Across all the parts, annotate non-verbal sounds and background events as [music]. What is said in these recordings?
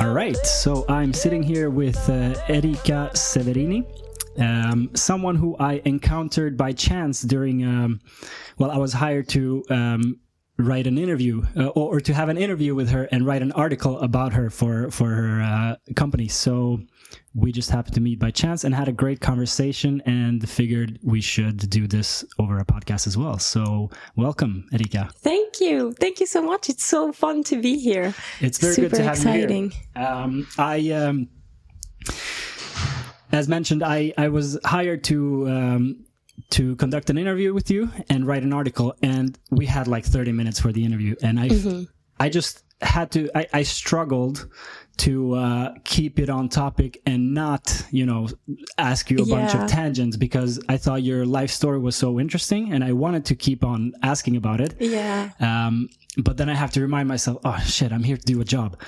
All right, so I'm sitting here with uh, Erika Severini, um, someone who I encountered by chance during, um, well, I was hired to um, write an interview uh, or, or, to have an interview with her and write an article about her for for her uh, company. So we just happened to meet by chance and had a great conversation and figured we should do this over a podcast as well. So welcome, Erika. Thank you. Thank you so much. It's so fun to be here. It's very Super good to have exciting. you here. Um, I, um, as mentioned, I, I was hired to, um, to conduct an interview with you and write an article and we had like 30 minutes for the interview and I, Mm-hmm. I just had to, I, I struggled to uh, keep it on topic and not, you know, ask you a bunch of tangents because I thought your life story was so interesting and I wanted to keep on asking about it. Yeah. Um, but then I have to remind myself, oh shit, I'm here to do a job.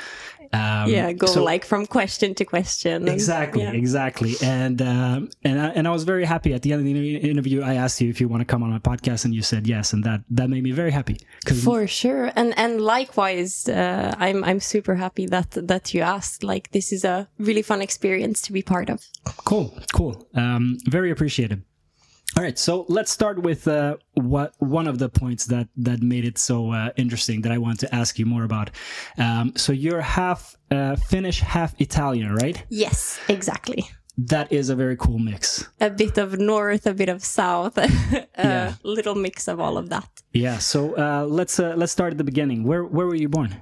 Um, Yeah. Go so- like from question to question. Exactly, yeah. exactly, and um, and I, and I was very happy at the end of the interview. I asked you if you want to come on my podcast, and you said yes, and that that made me very happy. For sure, and and likewise, uh, I'm I'm super happy that that you asked. Like, this is a really fun experience to be part of. cool, cool, um, very appreciated. All right, so let's start with uh, what one of the points that that made it so uh, interesting that I want to ask you more about. Um, so you're half uh, Finnish, half Italian, right? Yes, exactly. That is a very cool mix. A bit of north, a bit of south, [laughs] a Yeah. little mix of all of that. Yeah. So uh, let's uh, let's start at the beginning. Where where were you born?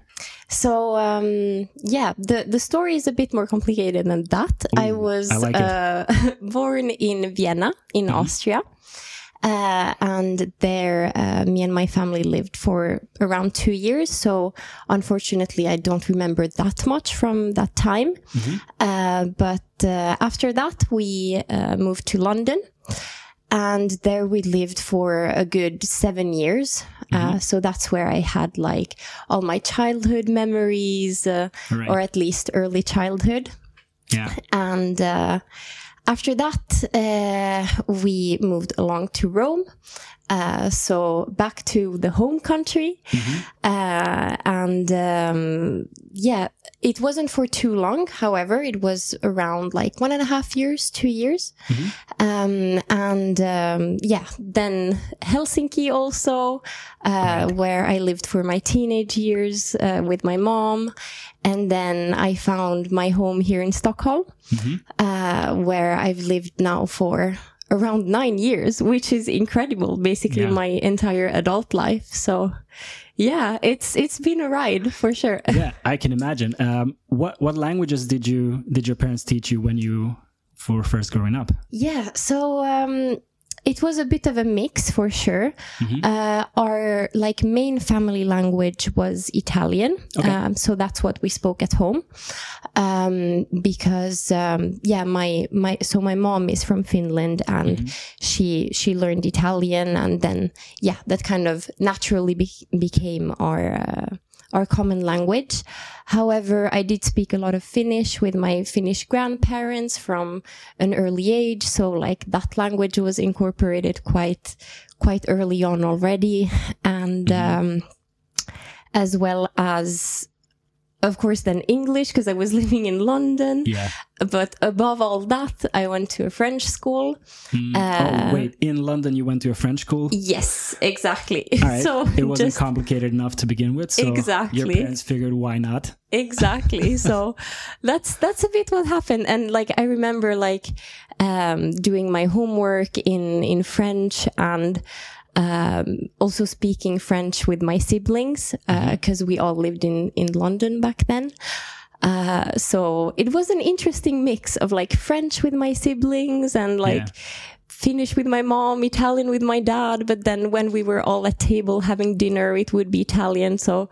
So um, yeah, the the story is a bit more complicated than that. I was I like uh, [laughs] born in Vienna, in Austria. Uh, and there, uh, me and my family lived for around two years. So, unfortunately, I don't remember that much from that time. Uh, but uh, after that, we uh, moved to London and there we lived for a good seven years. Uh, so that's where I had like all my childhood memories, uh, Right. or at least early childhood. Yeah. And uh, after that, uh, we moved along to Rome. Uh, so back to the home country. Uh, and um, yeah, it wasn't for too long. However, it was around like one and a half years, two years. Um, and um, yeah, then Helsinki also, uh, where I lived for my teenage years uh, with my mom. And then I found my home here in Stockholm, uh, where I've lived now for around nine years, which is incredible. Basically, Yeah. my entire adult life. So, yeah, it's it's been a ride for sure. [laughs] yeah, I can imagine. Um, what what languages did you did your parents teach you when you were first growing up? Yeah, so um, it was a bit of a mix for sure. Uh, our like main family language was Italian, Okay. um, so that's what we spoke at home. Um, because um, yeah, my my so my mom is from Finland and she she learned Italian and then yeah, that kind of naturally be- became our. Uh, our common language. However, I did speak a lot of Finnish with my Finnish grandparents from an early age. So like that language was incorporated quite, quite early on already. And, um, as well as, of course, then English because I was [laughs] living in London. Yeah. But above all that, I went to a French school. Mm. Uh, oh wait, in London you went to a French school. Yes, exactly. All right. [laughs] so it wasn't just complicated enough to begin with. So Exactly. your parents figured why not? exactly [laughs] so that's that's a bit what happened and like i remember like um doing my homework in in french and um also speaking french with my siblings because we all lived in in london back then uh, so it was an interesting mix of like French with my siblings and like Yeah. Finnish with my mom, Italian with my dad. But then when we were all at table having dinner, it would be Italian. So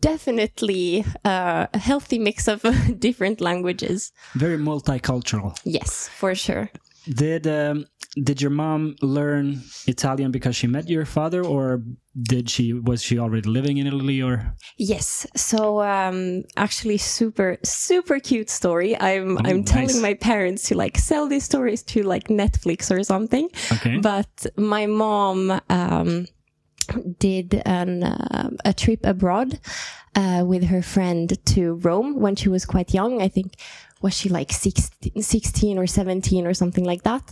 definitely uh, a healthy mix of [laughs] different languages. Very multicultural. Yes, for sure. Did um, did your mom learn Italian because she met your father, or did she was she already living in Italy? Or Yes. So um, actually, super super cute story. I'm Oh, I'm telling my parents to like sell these stories to like Netflix or something. okay, But my mom um, did an uh, a trip abroad uh, with her friend to Rome when she was quite young. I think was she like 16, 16 or 17 or something like that.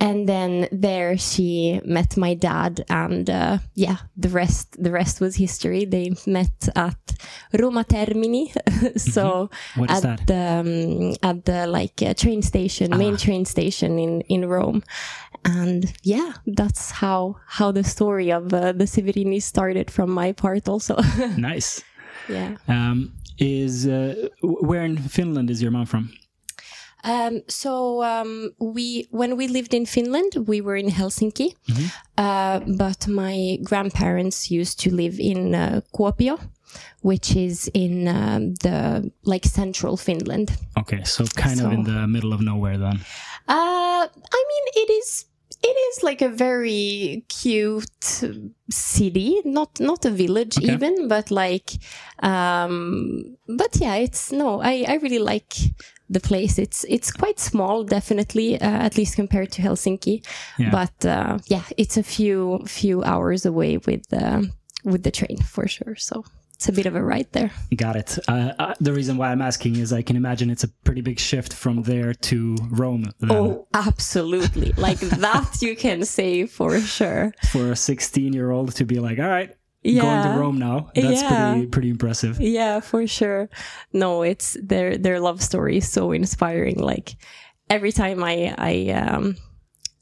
And then there she met my dad and uh, yeah, the rest the rest was history. They met at Roma Termini. [laughs] so What is at that? the um, at the like uh, train station, main train station in in Rome. And yeah, that's how how the story of uh, the Severini started from my part also. [laughs] nice. yeah. Um, is uh, where in Finland is your mom from? Um, so um, we, when we lived in Finland, we were in Helsinki, uh, but my grandparents used to live in uh, Kuopio, which is in um, the like central Finland. Okay, so kind of in the middle of nowhere then. Uh, I mean, it is. It is like a very cute city, not not a village Okay. even, but like, um, but yeah, it's no. I I really like the place. It's it's quite small, definitely, uh, at least compared to Helsinki. Yeah. But uh, yeah, it's a few few hours away with uh, with the train for sure. So it's a bit of a ride there. Got it. Uh, uh, the reason why I'm asking is I can imagine it's a pretty big shift from there to Rome. Then. Oh, absolutely! like [laughs] that, you can say for sure. For a 16 year old to be like, all right, going to Rome now. That's Yeah. pretty pretty impressive. Yeah, for sure. No, it's their their love story is so inspiring. Like every time I I um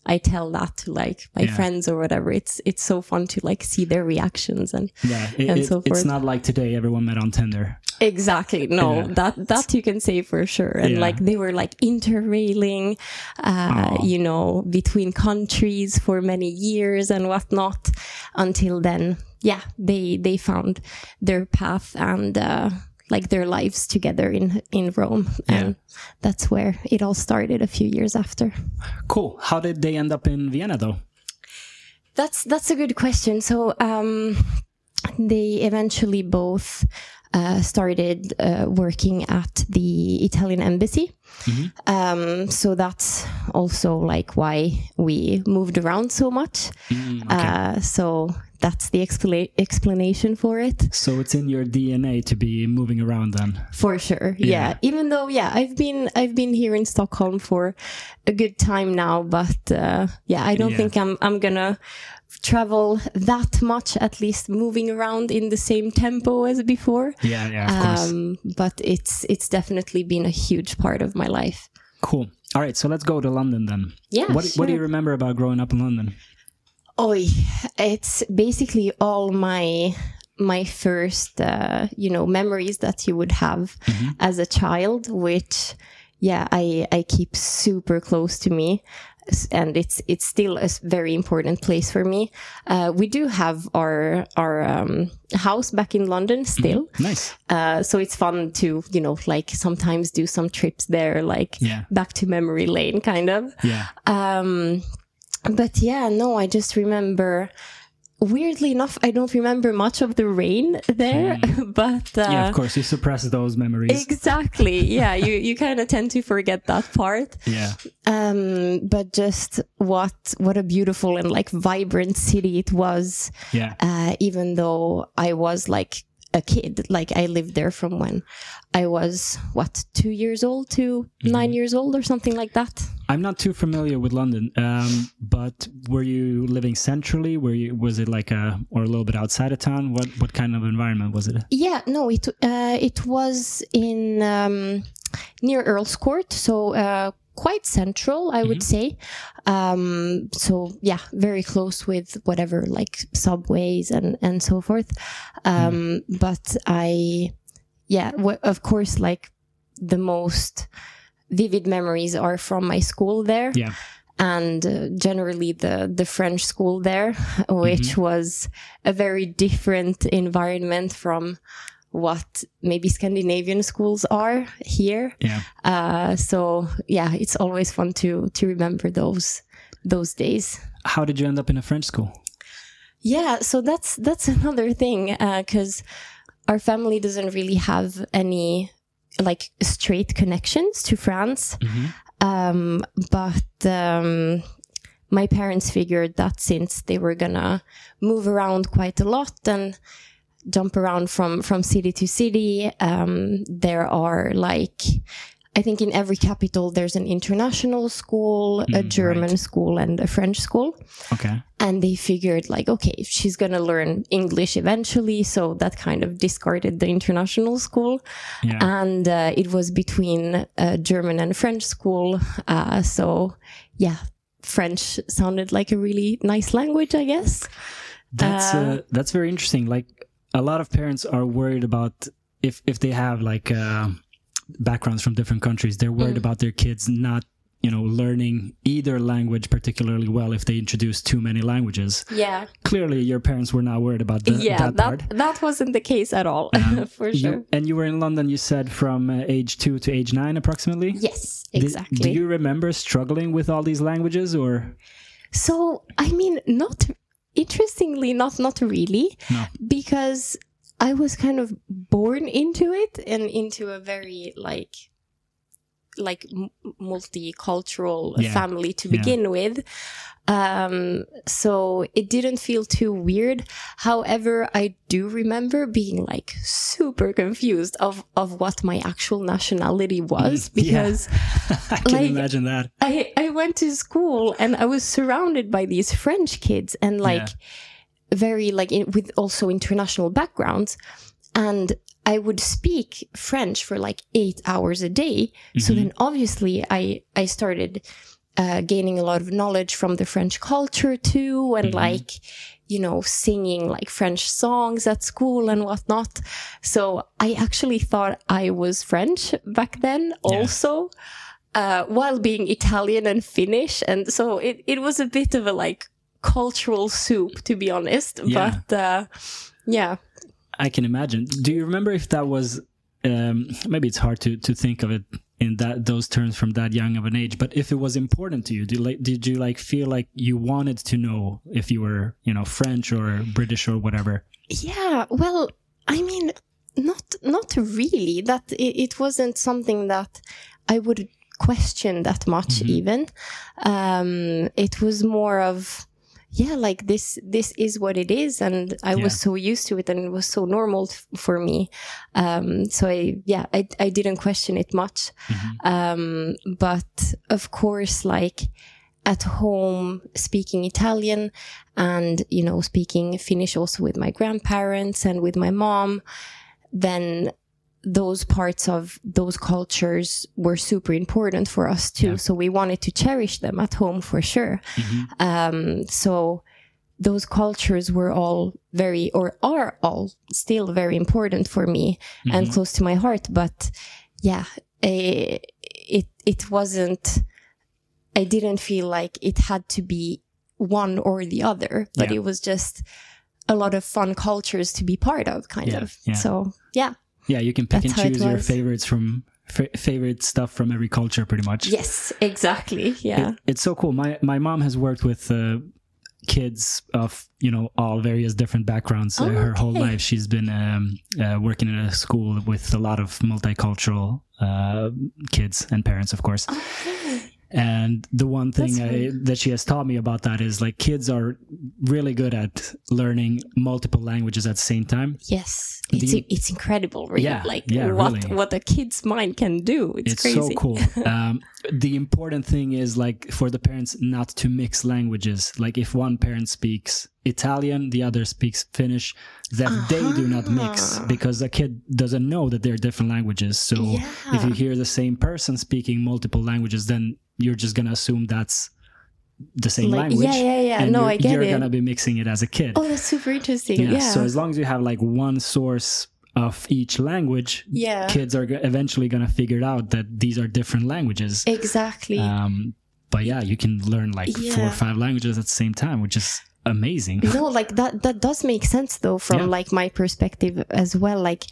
I tell that to like my Yeah. friends or whatever, it's it's so fun to like see their reactions and Yeah, it, And it- so it's not like today everyone met on Tinder. exactly no Yeah. that that you can say for sure. And Yeah. like they were like interrailing, uh, you know, between countries for many years and whatnot. Until then, yeah, they they found their path and. uh like their lives together in in Rome, Yeah. and that's where it all started a few years after. Cool. How did they end up in Vienna though? That's that's a good question. So um, they eventually both uh, started uh, working at the Italian embassy. Um, so that's also like why we moved around so much. Mm, okay. Uh, so that's the expla- explanation for it. so it's in your DNA to be moving around then. For sure. Yeah. Yeah. Even though, yeah, I've been, I've been here in Stockholm for a good time now, but, uh, yeah, I don't Yeah. think I'm, I'm gonna travel that much, at least moving around in the same tempo as before. Yeah, yeah, of course. Um, but it's, it's definitely been a huge part of my life. Cool. All right, so let's go to London then. Yeah. What, what do you remember about growing up in London? Oi, it's basically all my my first uh, you know memories that you would have as a child which yeah i i keep super close to me and it's it's still a very important place for me uh, we do have our our um, house back in london still Nice. uh, so it's fun to you know like sometimes do some trips there like Yeah. back to memory lane kind of Yeah. um, but yeah, no, I just remember. Weirdly enough, I don't remember much of the rain there, [laughs] but uh, yeah, of course. You suppress those memories. exactly, yeah, you you kind of tend to forget that part. yeah. Um, but just what what a beautiful and like vibrant city it was. Yeah. Uh, even though I was like a kid, like I lived there from when I was what two years old to nine years old or something like that. I'm not too familiar with London, um, but were you living centrally? Were you was it like a or a little bit outside of town? What what kind of environment was it? Yeah, no, it uh, it was in um, near Earl's Court, so uh, quite central, I would say. Um, so yeah, very close with whatever like subways and and so forth. Um, But I, yeah, w- of course, like the most vivid memories are from my school there Yeah. and uh, generally the the French school there, [laughs] which was a very different environment from what maybe Scandinavian schools are here. Yeah. Uh, so yeah, it's always fun to to remember those those days. How did you end up in a French school? Yeah, so that's that's [laughs] another thing because our family doesn't really have any like straight connections to France. Um, but um, my parents figured that since they were gonna move around quite a lot and jump around from from city to city, um, there are like I think in every capital there's an international school, a German right. school, and a French school Okay. and they figured like okay she's gonna learn english eventually so that kind of discarded the international school Yeah. and uh, it was between uh, german and french school uh, so yeah french sounded like a really nice language i guess That's uh, that's very interesting. Like a lot of parents are worried about if if they have like uh, backgrounds from different countries, they're worried Mm. about their kids not you know learning either language particularly well if they introduce too many languages. yeah Clearly, your parents were not worried about the, yeah that, that part. that wasn't the case at all [laughs] for You- sure and you were in London. You said from uh, age two to age nine, approximately. yes exactly do you remember struggling with all these languages, or So I mean, not interestingly, not not really, No. because I was kind of born into it and into a very like like m- multicultural Yeah. family to Yeah. begin with. Um, so it didn't feel too weird. However, I do remember being like super confused of, of what my actual nationality was Mm, [laughs] yeah. because [laughs] I can Like- imagine that. I, I went to school and I was surrounded by these French kids and like very like in, with also international backgrounds. And I would speak French for like eight hours a day. So then obviously I, I started uh, gaining a lot of knowledge from the French culture too. And like, you know, singing like French songs at school and whatnot. So I actually thought I was French back then also uh, while being Italian and Finnish. And so it, it was a bit of a like cultural soup, to be honest. Yeah. But uh, yeah. I can imagine. Do you remember if that was um, maybe it's hard to to think of it in that those terms from that young of an age, but if it was important to you, did like did you like feel like you wanted to know if you were you know French or British or whatever? Yeah. Well, I mean, not not really. That it, it wasn't something that I would question that much. Even um, it was more of yeah, like this. This is what it is, and I Yeah. was so used to it, and it was so normal for me. Um, so I yeah, I I didn't question it much. Um, but of course, like at home speaking Italian and, you know, speaking Finnish also with my grandparents and with my mom, then those parts of those cultures were super important for us too. Yeah. So we wanted to cherish them at home for sure. Um, so those cultures were all very, or are all still very important for me and close to my heart. But yeah, eh, it, it wasn't, I didn't feel like it had to be one or the other, but Yeah. it was just a lot of fun cultures to be part of, kind Yeah, of. So yeah, Yeah, you can pick That's and choose your favorites from fa- favorite stuff from every culture, pretty much. yes, exactly. Yeah. It- it's so cool. My my mom has worked with uh, kids of you know all various different backgrounds uh, Oh, her whole life. She's been um, uh, working in a school with a lot of multicultural uh, kids and parents, of course. Okay. And the one thing I, that she has taught me about that is like kids are really good at learning multiple languages at the same time. Yes, it's The- it's incredible, really. Yeah, like yeah, what really. what a kid's mind can do. It's, it's crazy. so cool [laughs] um, the important thing is like for the parents not to mix languages like if one parent speaks italian the other speaks finnish that they do not mix Ah. because a kid doesn't know that they're different languages so if you hear the same person speaking multiple languages then you're just gonna assume that's the same Like, language yeah, yeah, yeah. No, you're, I get you're it. gonna be mixing it as a kid Oh, that's super interesting. Yeah. yeah. So as long as you have like one source of each language, Yeah. kids are eventually going to figure out that these are different languages. exactly. Um, but yeah, you can learn like four or five languages at the same time, which is amazing. no, like that that does make sense though from Yeah. like my perspective as well. Like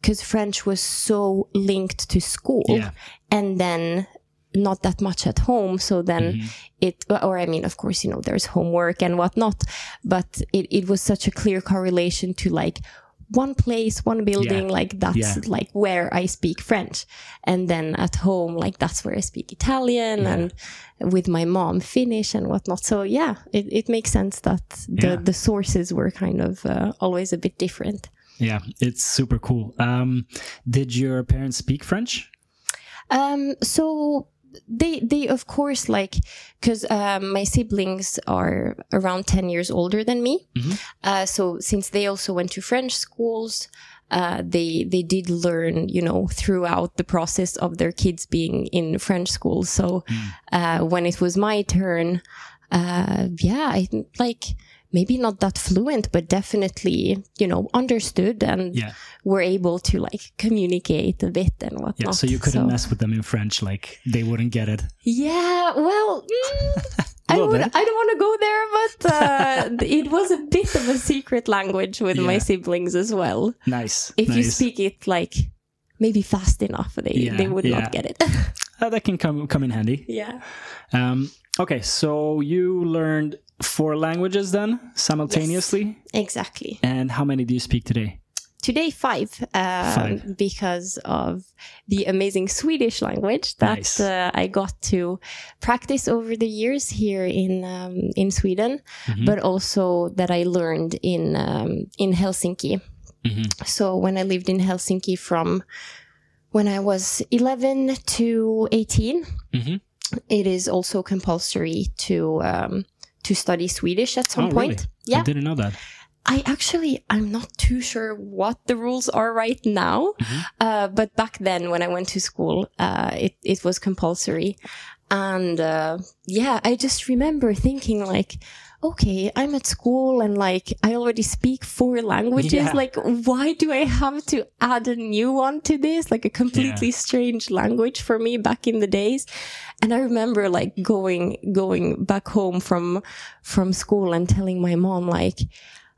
because French was so linked to school, Yeah. and then not that much at home. So then Mm-hmm. it, or I mean, of course, you know, there's homework and whatnot, but it, it was such a clear correlation to like one place, one building, like that's Yeah. like where I speak French. And then at home, like that's where I speak Italian and with my mom Finnish and whatnot. So yeah, it, it makes sense that the, Yeah. the sources were kind of uh, always a bit different. Yeah, it's super cool. Um, did your parents speak French? Um, so they they of course like because um, my siblings are around 10 years older than me. Uh, so since they also went to french schools uh, they they did learn you know throughout the process of their kids being in french school so uh, when it was my turn uh, yeah i like maybe not that fluent but definitely you know understood and Yeah. were able to like communicate a bit and whatnot Yeah, so you couldn't So- mess with them in French, like they wouldn't get it. yeah, well, [laughs] mm, I would. bit. I don't want to go there, but uh, [laughs] it was a bit of a secret language with my siblings as well. Nice. If you speak it like maybe fast enough, they Yeah, they would yeah. not get it. [laughs] Uh, that can come come in handy. yeah. Um, okay, so you learned four languages then simultaneously, Exactly. and how many do you speak today? Today five, um, Five. because of the amazing Swedish language that Nice. uh, I got to practice over the years here in um, in Sweden, Mhm. but also that I learned in um, in Helsinki. Mhm. So when I lived in Helsinki from when I was 11 to 18, Mhm. it is also compulsory to um, to study Swedish at some Oh, point. really? Yeah, I didn't know that. I actually I'm not too sure what the rules are right now, Mm-hmm. uh, but back then when I went to school, uh, it it was compulsory, and uh, yeah, I just remember thinking like. Okay, I'm at school and like I already speak four languages. Yeah. Like, why do I have to add a new one to this? Like a completely strange language for me back in the days. And I remember like going going back home from from school and telling my mom like,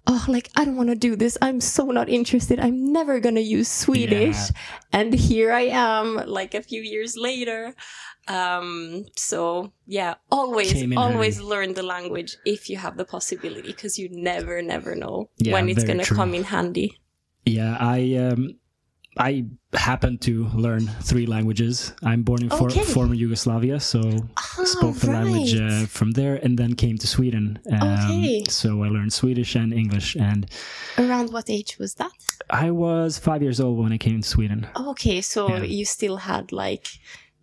oh, like, I don't want to do this. I'm so not interested. I'm never going to use Swedish. Yeah. And here I am, like a few years later. Um, so yeah, always, always learn the language if you have the possibility, because you never, never know Yeah, when it's going to come in handy. Yeah, I um, I happen to learn three languages. I'm born in for- former Yugoslavia, so spoke the language uh, from there, and then came to Sweden. Um, Okay. So I learned Swedish and English, and Around what age was that? I was five years old when I came to Sweden. Okay, so Yeah. you still had like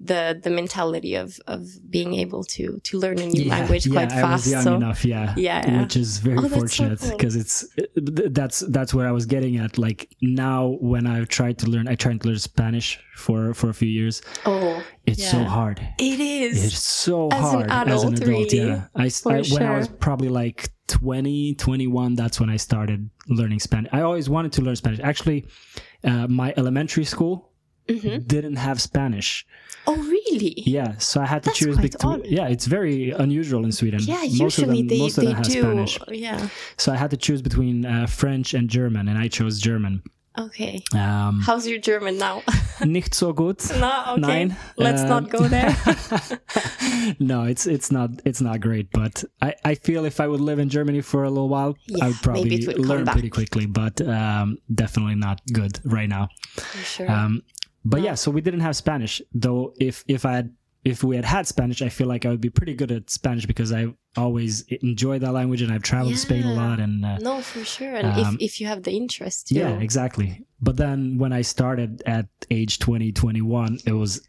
the the mentality of of being able to to learn a new language yeah, quite I fast. young so enough, yeah, Yeah, yeah. which is very Oh, that's so fortunate cool. because it's that's that's where I was getting at. Like now, when I've tried to learn, I tried to learn Spanish for for a few years. oh, It's so hard. it is. It's so As an hard as an adult, adult. really, yeah, I, I- when I was probably like 20, 21, that's when I started learning Spanish. I always wanted to learn Spanish. Actually, uh, my elementary school Mhm. didn't have Spanish. Oh, really? Yeah, so I had to That's choose between. Yeah, it's very unusual in Sweden. Yeah, most of usually them, they, most of they do. Spanish. Yeah. So I had to choose between uh, French and German, and I chose German. Okay. Um, How's your German now? [laughs] nicht so gut. [laughs] no, okay. Nine. Let's Um, not go there. [laughs] no, it's it's not it's not great, but I, I feel if I would live in Germany for a little while, Yeah, I would probably learn pretty quickly. But um, definitely not good right now. For sure. Um, but yeah, so we didn't have Spanish, though. If if I had if we had had Spanish, I feel like I would be pretty good at Spanish because I always enjoy that language and I've traveled to Spain a lot and. Uh, no, for sure. And um, if, if you have the interest, too. yeah, exactly. But then when I started at age 20, 21, it was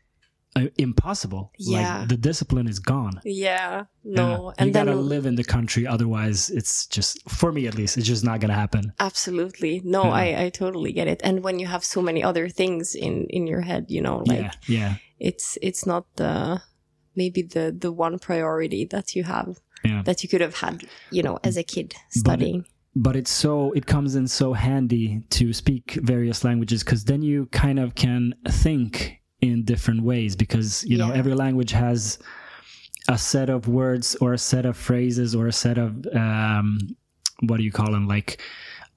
uh, impossible. Yeah. Like the discipline is gone. Yeah. Yeah. No. you then gotta live in the country, otherwise, it's just for me at least, it's just not gonna happen. Absolutely. No, Yeah. I, I totally get it. And when you have so many other things in, in your head, you know, like yeah, yeah, it's it's not the maybe the the one priority that you have yeah. that you could have had, you know, as a kid studying. But it's so it comes in so handy to speak various languages because then you kind of can think in different ways because you know every language has a set of words or a set of phrases or a set of um, what do you call them? Like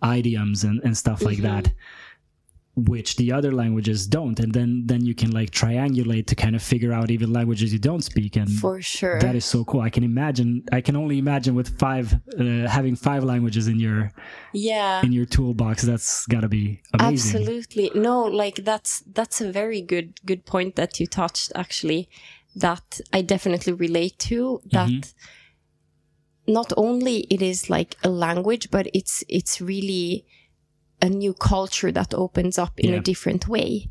idioms and, and stuff like Mhm. that which the other languages don't and then then you can like triangulate to kind of figure out even languages you don't speak and For sure. that is so cool i can imagine i can only imagine with five uh, having five languages in your yeah. in your toolbox that's got to be amazing Absolutely. No, like that's that's a very good good point that you touched actually that I definitely relate to that Mm-hmm. not only it is like a language but it's it's really a new culture that opens up in Yeah. a different way.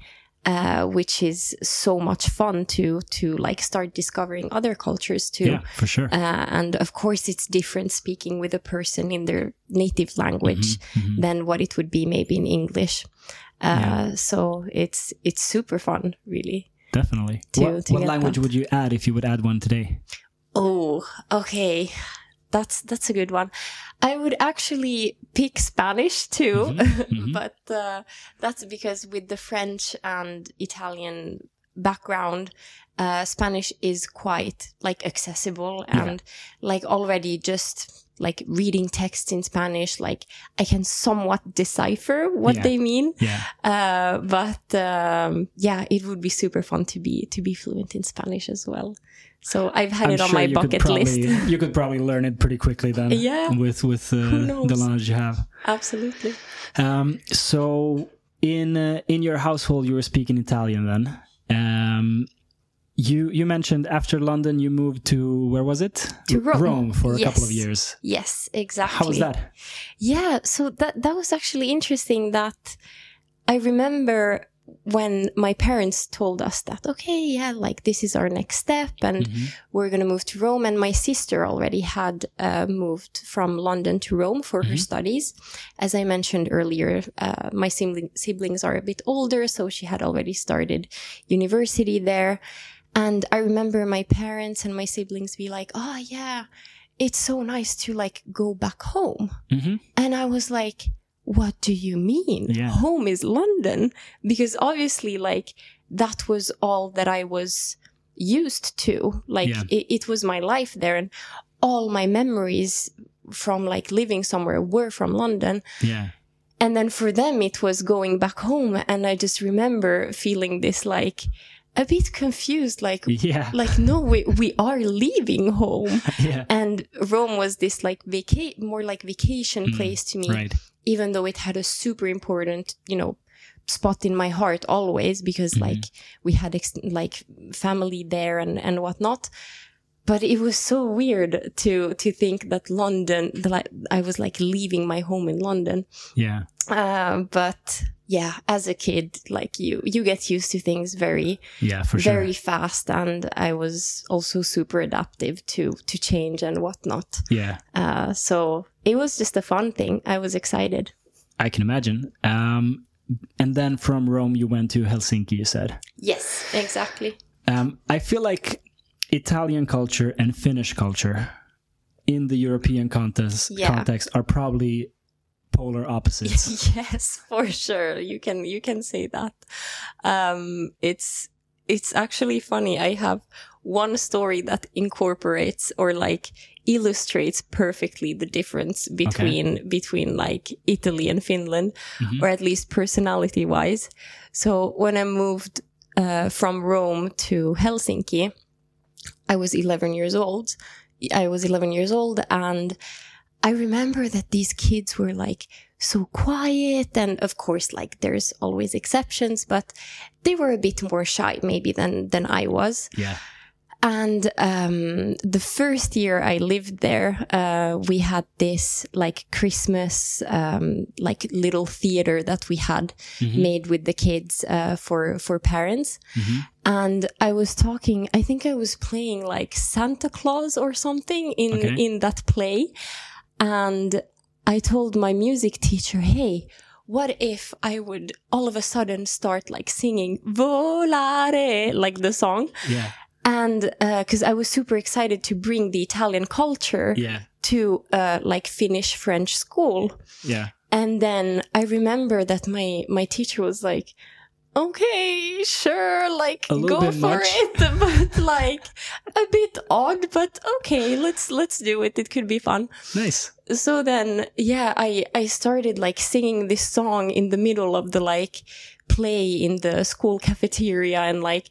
Uh, which is so much fun to to like start discovering other cultures too. yeah for sure Uh, and of course, it's different speaking with a person in their native language Mhm. than what it would be maybe in English. Uh, Yeah. So it's it's super fun, really. definitely to- what, to what language that. would you add if you would add one today Oh, okay, that's that's a good one. I would actually pick Spanish too, mhm. [laughs] but uh, that's because with the French and Italian background, uh, Spanish is quite like accessible Yeah. and like already just like reading text in Spanish, like I can somewhat decipher what Yeah. they mean. yeah Uh, but um, yeah, it would be super fun to be to be fluent in Spanish as well. So I've had I'm it on sure my bucket probably, list. [laughs] you could probably learn it pretty quickly then Yeah. with with uh, the knowledge you have Absolutely. Um, so in uh, in your household, you were speaking Italian then. Um, you you mentioned after London, you moved to where was it? To Rome. Rome for a couple of years. Yes, exactly. How was that? Yeah, so that that was actually interesting that I remember when my parents told us that okay, yeah, like this is our next step and Mhm. we're going to move to Rome and my sister already had uh, moved from London to Rome for her studies. As I mentioned earlier, uh, my sibling- siblings are a bit older, so she had already started university there. And I remember my parents and my siblings be like, "Oh yeah, it's so nice to like go back home." Mhm. And I was like, what do you mean? Yeah. Home is London. Because obviously, like, that was all that I was used to. Like, Yeah. it, it was my life there. And all my memories from like living somewhere were from London. Yeah, And then for them, it was going back home. And I just remember feeling this like a bit confused, like, yeah, [laughs] like, no, we, we are leaving home. [laughs] yeah. And Rome was this like vaca- more like vacation Mm, place to me Right. even though it had a super important, you know, spot in my heart always because Mhm. like we had ex- like family there and and whatnot. But it was so weird to to think that London, that I, I was like leaving my home in London. Yeah, Uh, but yeah, as a kid, like you, you get used to things very, yeah, for sure. very fast, and I was also super adaptive to to change and whatnot. yeah, Uh, so it was just a fun thing. I was excited. I can imagine. Um, and then from Rome, you went to Helsinki. You said. Yes, exactly. Um, I feel like Italian culture and Finnish culture in the European context, Yeah. context are probably polar opposites. [laughs] yes, for sure. You can you can say that. Um, it's it's actually funny. I have one story that incorporates or like illustrates perfectly the difference between between like Italy and Finland, Mhm. or at least personality wise. So when I moved uh, from Rome to Helsinki, I was 11 years old. I was 11 years old and I remember that these kids were like so quiet and of course like there's always exceptions but they were a bit more shy maybe than than I was yeah. and um, the first year I lived there, uh, we had this like Christmas, um, like little theater that we had Mhm. made with the kids uh, for for parents. Mhm. And I was talking. I think I was playing like Santa Claus or something in Okay. in that play, and I told my music teacher, "Hey." What if I would all of a sudden start like singing Volare, like the song? Yeah. and uh because I was super excited to bring the Italian culture Yeah. to uh, like Finnish French school, Yeah. and then I remember that my my teacher was like, "Okay, sure, like go for much." it," [laughs] but like a bit odd, but okay, let's let's do it. It could be fun. Nice. so then yeah i i started like singing this song in the middle of the like play in the school cafeteria and like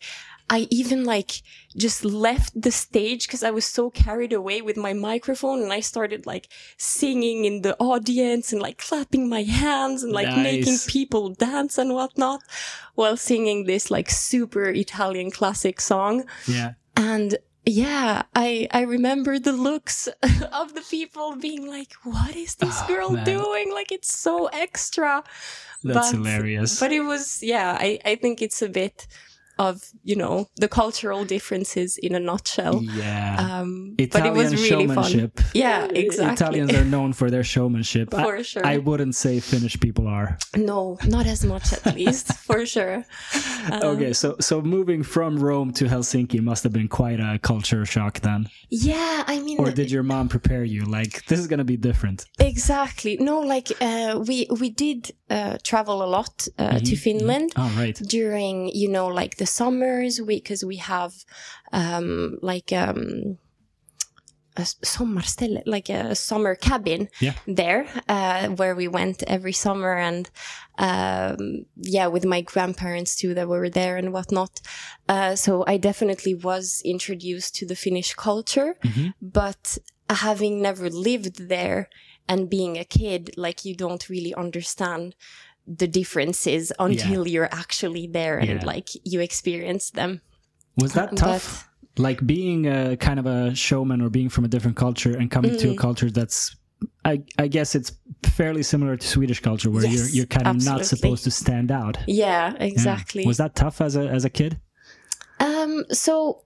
I even like just left the stage because I was so carried away with my microphone and I started like singing in the audience and like clapping my hands and like Nice. making people dance and whatnot while singing this like super Italian classic song. Yeah. And yeah, I I remember the looks [laughs] of the people being like, "What is this Oh, girl man. doing? Like it's so extra." That's But- hilarious. But it was yeah, I I think it's a bit of you know the cultural differences in a nutshell. yeah. Um, but it Italian was really fun. showmanship. Yeah, exactly. Italians are known for their showmanship. I- [laughs] For sure. I wouldn't say Finnish people are. No, not as much at [laughs] least, for sure. Um, okay, so so moving from Rome to Helsinki must have been quite a culture shock then. Yeah, I mean, Or did your mom prepare you like this is going to be different? exactly. No, like uh, we we did uh, travel a lot uh, to Finland. Oh, right. during you know like the summers we because we have um like um a sommarställe like a summer cabin Yeah. there uh where we went every summer and um yeah with my grandparents too that were there and whatnot uh so i definitely was introduced to the finnish culture Mhm. but having never lived there and being a kid like you don't really understand the differences until you're actually there and Yeah. like you experience them Was that But- tough? like being a kind of a showman or being from a different culture and coming to a Mm. culture that's I, I guess it's fairly similar to Swedish culture where you're you're kind of not supposed to stand out. yeah Yeah. exactly Was that tough as a as a kid? Um, so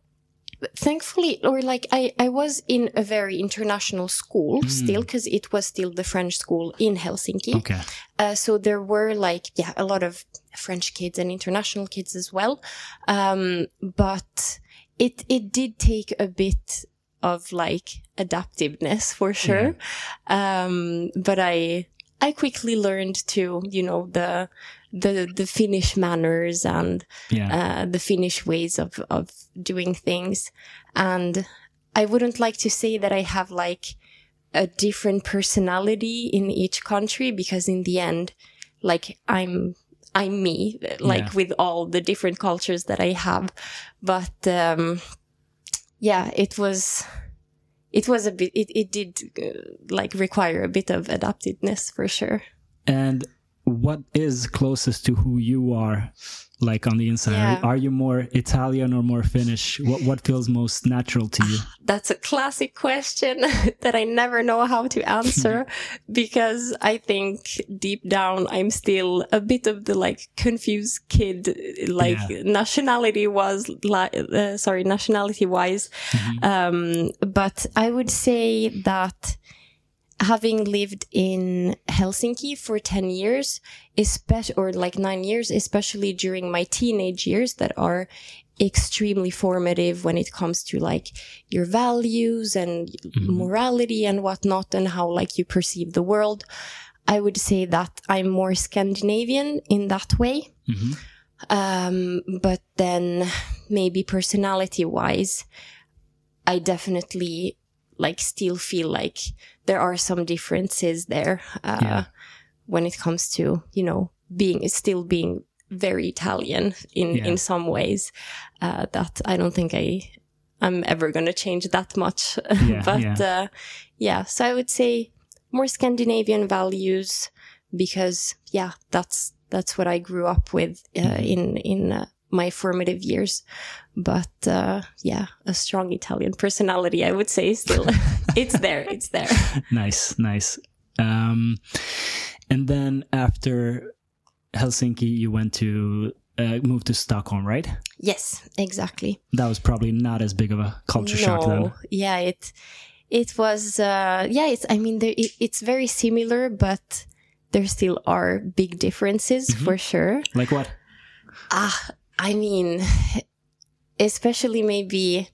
thankfully, or like I, I was in a very international school Mm. still, because it was still the French school in Helsinki. Okay. Uh, so there were like, yeah, a lot of French kids and international kids as well. Um, but it, it did take a bit of like adaptiveness for sure. Um, but I, I quickly learned to, you know, the, the, the Finnish manners and, Yeah. uh, the Finnish ways of of doing things, and I wouldn't like to say that I have like a different personality in each country because in the end, like I'm I'm me, like Yeah. with all the different cultures that I have, but um, yeah, it was. It was a bit. It, it did uh, like require a bit of adaptiveness for sure. And what is closest to who you are, like on the inside? Yeah. Are you more Italian or more Finnish? What what feels most natural to you? [sighs] That's a classic question [laughs] that I never know how to answer [laughs] because I think deep down I'm still a bit of the like confused kid, like Yeah. nationality was like, uh, sorry, nationality wise. Um, but I would say that having lived in Helsinki for 10 years, especially, or like nine years, especially during my teenage years that are extremely formative when it comes to like your values and morality and whatnot and how like you perceive the world. I would say that I'm more Scandinavian in that way. Mhm. Um, but then maybe personality wise, I definitely like still feel like there are some differences there uh, Yeah. when it comes to you know being still being very Italian in Yeah. in some ways uh, that I don't think I I'm ever gonna change that much. [laughs] Yeah, but yeah. Uh, yeah, so I would say more Scandinavian values because yeah, that's that's what I grew up with uh, Mm-hmm. in in uh, my formative years. But uh, yeah, a strong Italian personality, I would say, still [laughs] it's there, it's there. nice, nice. Um, and then after Helsinki, you went to uh, move to Stockholm, right? Yes, exactly. That was probably not as big of a culture shock then. Yeah, it it was. Uh, yeah, it's. I mean, there, it, it's very similar, but there still are big differences Mm-hmm. for sure. Like what? Ah, I mean, especially maybe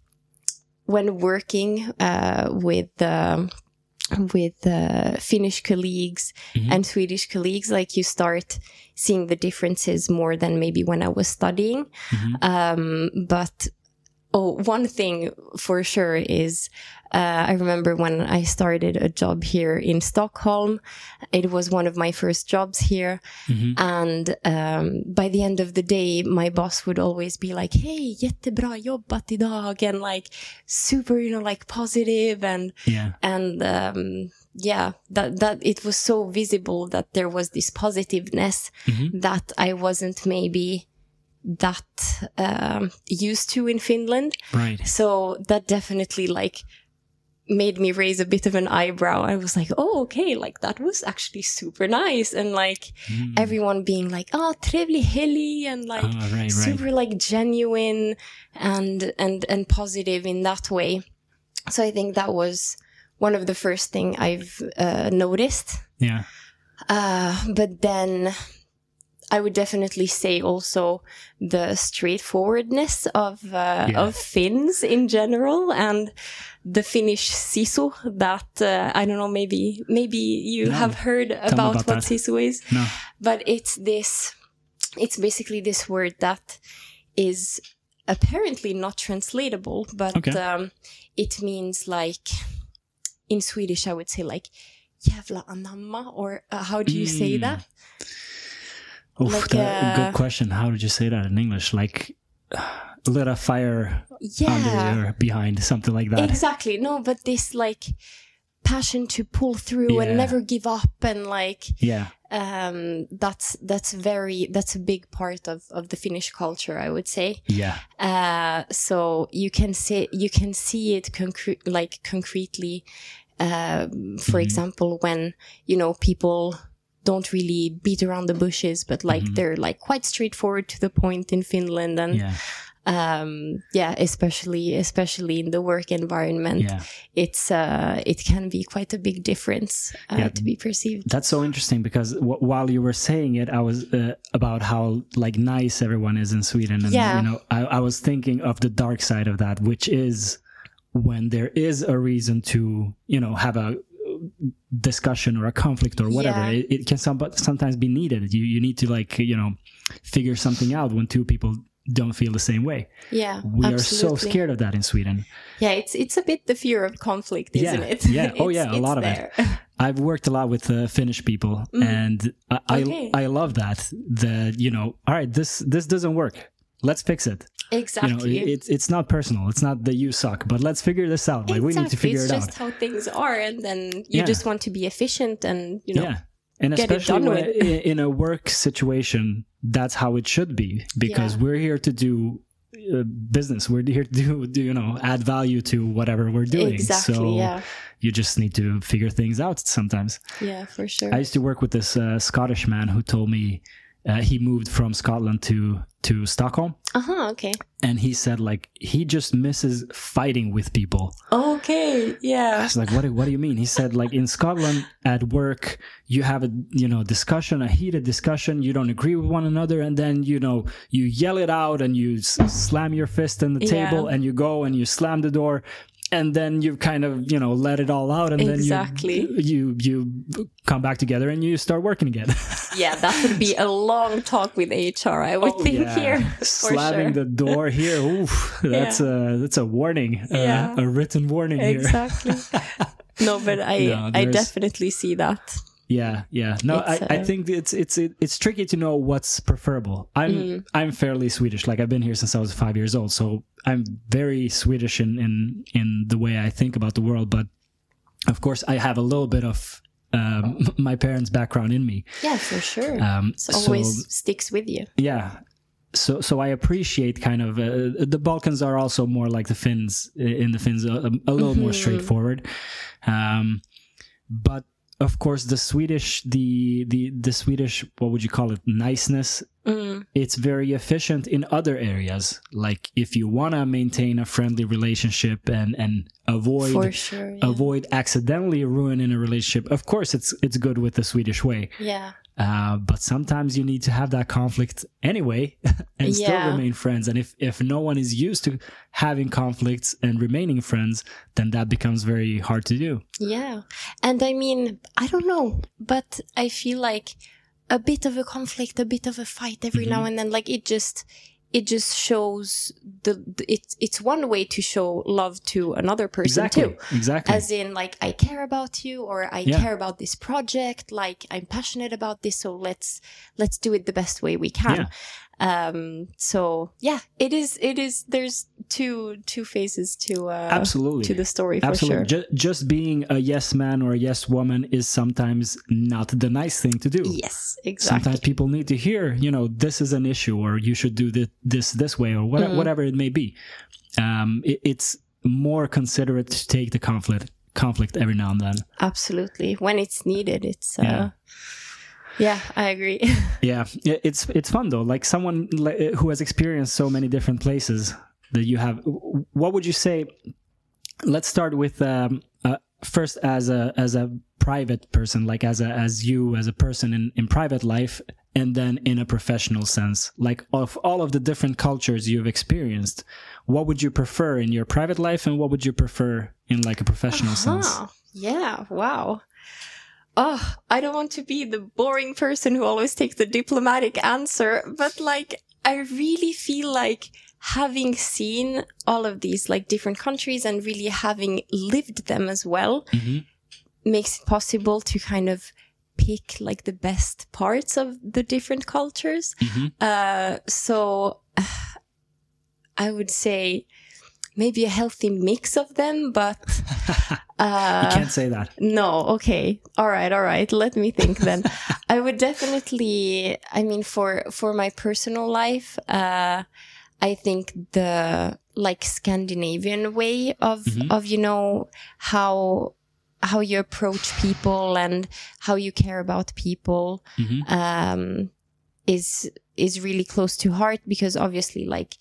when working uh, with um with uh, Finnish colleagues Mhm. and Swedish colleagues, like you start seeing the differences more than maybe when I was studying. Mhm. Um, but Oh, one thing for sure is uh, I remember when I started a job here in Stockholm. It was one of my first jobs here. And um, by the end of the day, my boss would always be like, Hey, jättebra jobbat idag. And like super, you know, like positive and, Yeah. and, um, yeah, that, that it was so visible that there was this positiveness that I wasn't maybe that um, used to in Finland. Right. So that definitely like made me raise a bit of an eyebrow. I was like, oh, okay, like that was actually super nice. And like everyone being like, oh, trevlig helg and like Ah, right, right. super like genuine and, and, and positive in that way. So I think that was one of the first thing I've uh, noticed. Yeah. Uh, but then I would definitely say also the straightforwardness of uh, Yeah. of Finns in general and the Finnish sisu that uh, I don't know maybe maybe you No. have heard about, about what that. sisu is No. but it's this it's basically this word that is apparently not translatable but Okay. um, it means like in Swedish I would say like jävla anamma or uh, how do you say Mm. that Oof, Like, that, uh, good question. How did you say that in English? Like, [sighs] lit a fire yeah under or behind, something like that. exactly no but this like passion to pull through Yeah. and never give up and like Yeah. um that's that's very that's a big part of of the finnish culture i would say Yeah. uh so you can see you can see it concrete like concretely um for Mhm. example when you know people don't really beat around the bushes but like Mhm. they're like quite straightforward to the point in finland and Yeah. um yeah especially especially in the work environment Yeah. it's uh it can be quite a big difference uh, Yeah. to be perceived That's so interesting because w- while you were saying it, I was uh, about how like nice everyone is in Sweden, and Yeah. you know, I, I was thinking of the dark side of that, which is when there is a reason to, you know, have a discussion or a conflict or whatever. Yeah. It, it can some, sometimes be needed. You you need to like you know figure something out when two people don't feel the same way. yeah We are so scared of that in Sweden. yeah it's it's a bit the fear of conflict isn't it yeah. [laughs] Oh, yeah, a lot of it. I've worked a lot with uh, Finnish people, and I, Okay. I I love that. The you know, all right, this this doesn't work. Let's fix it. exactly You know, it's it's not personal. It's not that you suck, but let's figure this out. Like we need to Exactly, figure it's it just how things are and then you Yeah. just want to be efficient and you know yeah, and get it especially when, with. in, in a work situation, that's how it should be because Yeah. we're here to do. Uh, business. We're here to do, do, you know, add value to whatever we're doing. exactly so yeah you just need to figure things out sometimes. yeah for sure I used to work with this uh, Scottish man who told me uh, he moved from Scotland to to Stockholm, uh-huh okay and he said like he just misses fighting with people. okay I yeah was like, what? do- What do you mean? He said like in Scotland at work you have a you know discussion, a heated discussion. You don't agree with one another, and then you know you yell it out and you s- slam your fist on the Yeah. table, and you go and you slam the door. And then you kind of, you know, let it all out, and Exactly. then you, you you come back together and you start working again. [laughs] yeah that would be a long talk with hr i would think Oh, yeah. here slamming sure the door here. Oof, [laughs] that's a that's a warning, uh, Yeah. a written warning here. exactly [laughs] no but i No, i definitely see that Yeah, yeah. No, I, I uh, think it's it's it's tricky to know what's preferable. I'm Mm. I'm fairly Swedish. Like I've been here since I was five years old, so I'm very Swedish in in in the way I think about the world. But of course, I have a little bit of um, [laughs] my parents' background in me. yeah for sure Um, it always sticks with you yeah so so i appreciate kind of uh, the balkans are also more like the finns in the finns a, a little more straightforward um but of course the swedish the the the swedish what would you call it niceness Mm, it's very efficient in other areas like if you want to maintain a friendly relationship and and avoid sure yeah. avoid accidentally ruining a relationship of course it's it's good with the swedish way yeah uh, but sometimes you need to have that conflict anyway [laughs] and still remain friends. And if, if no one is used to having conflicts and remaining friends, then that becomes very hard to do. Yeah. And I mean, I don't know, but I feel like a bit of a conflict, a bit of a fight every mm-hmm. now and then, like it just, it just shows the, it's it's one way to show love to another person exactly too. Exactly as in like i care about you or i Yeah. care about this project like i'm passionate about this so let's let's do it the best way we can um so yeah it is it is there's two two phases to uh absolutely to the story for Absolutely. sure Ju- just being a yes man or a yes woman is sometimes not the nice thing to do. yes exactly Sometimes people need to hear, you know, this is an issue, or you should do thi- this this way, or what, Mhm. whatever it may be. Um, it, it's more considerate to take the conflict conflict every now and then. absolutely when it's needed it's uh Yeah. Yeah, i agree [laughs] Yeah, it's it's fun though. Like someone who has experienced so many different places that you have. What would you say? Let's start with um, uh, first as a as a private person, like as a as you as a person in in private life, and then in a professional sense. Like of all of the different cultures you've experienced, what would you prefer in your private life, and what would you prefer in like a professional sense? Uh-huh. Yeah, wow. Oh, I don't want to be the boring person who always takes the diplomatic answer, but like, I really feel like having seen all of these like different countries and really having lived them as well Mhm. makes it possible to kind of pick like the best parts of the different cultures. Mhm. Uh, so [sighs] I would say maybe a healthy mix of them, but [laughs] uh, you can't say that. no, okay. All right, all right. Let me think then. [laughs] I would definitely I mean for for my personal life, uh I think the like Scandinavian way of Mhm. of you know how how you approach people and how you care about people Mhm. um is is really close to heart because obviously like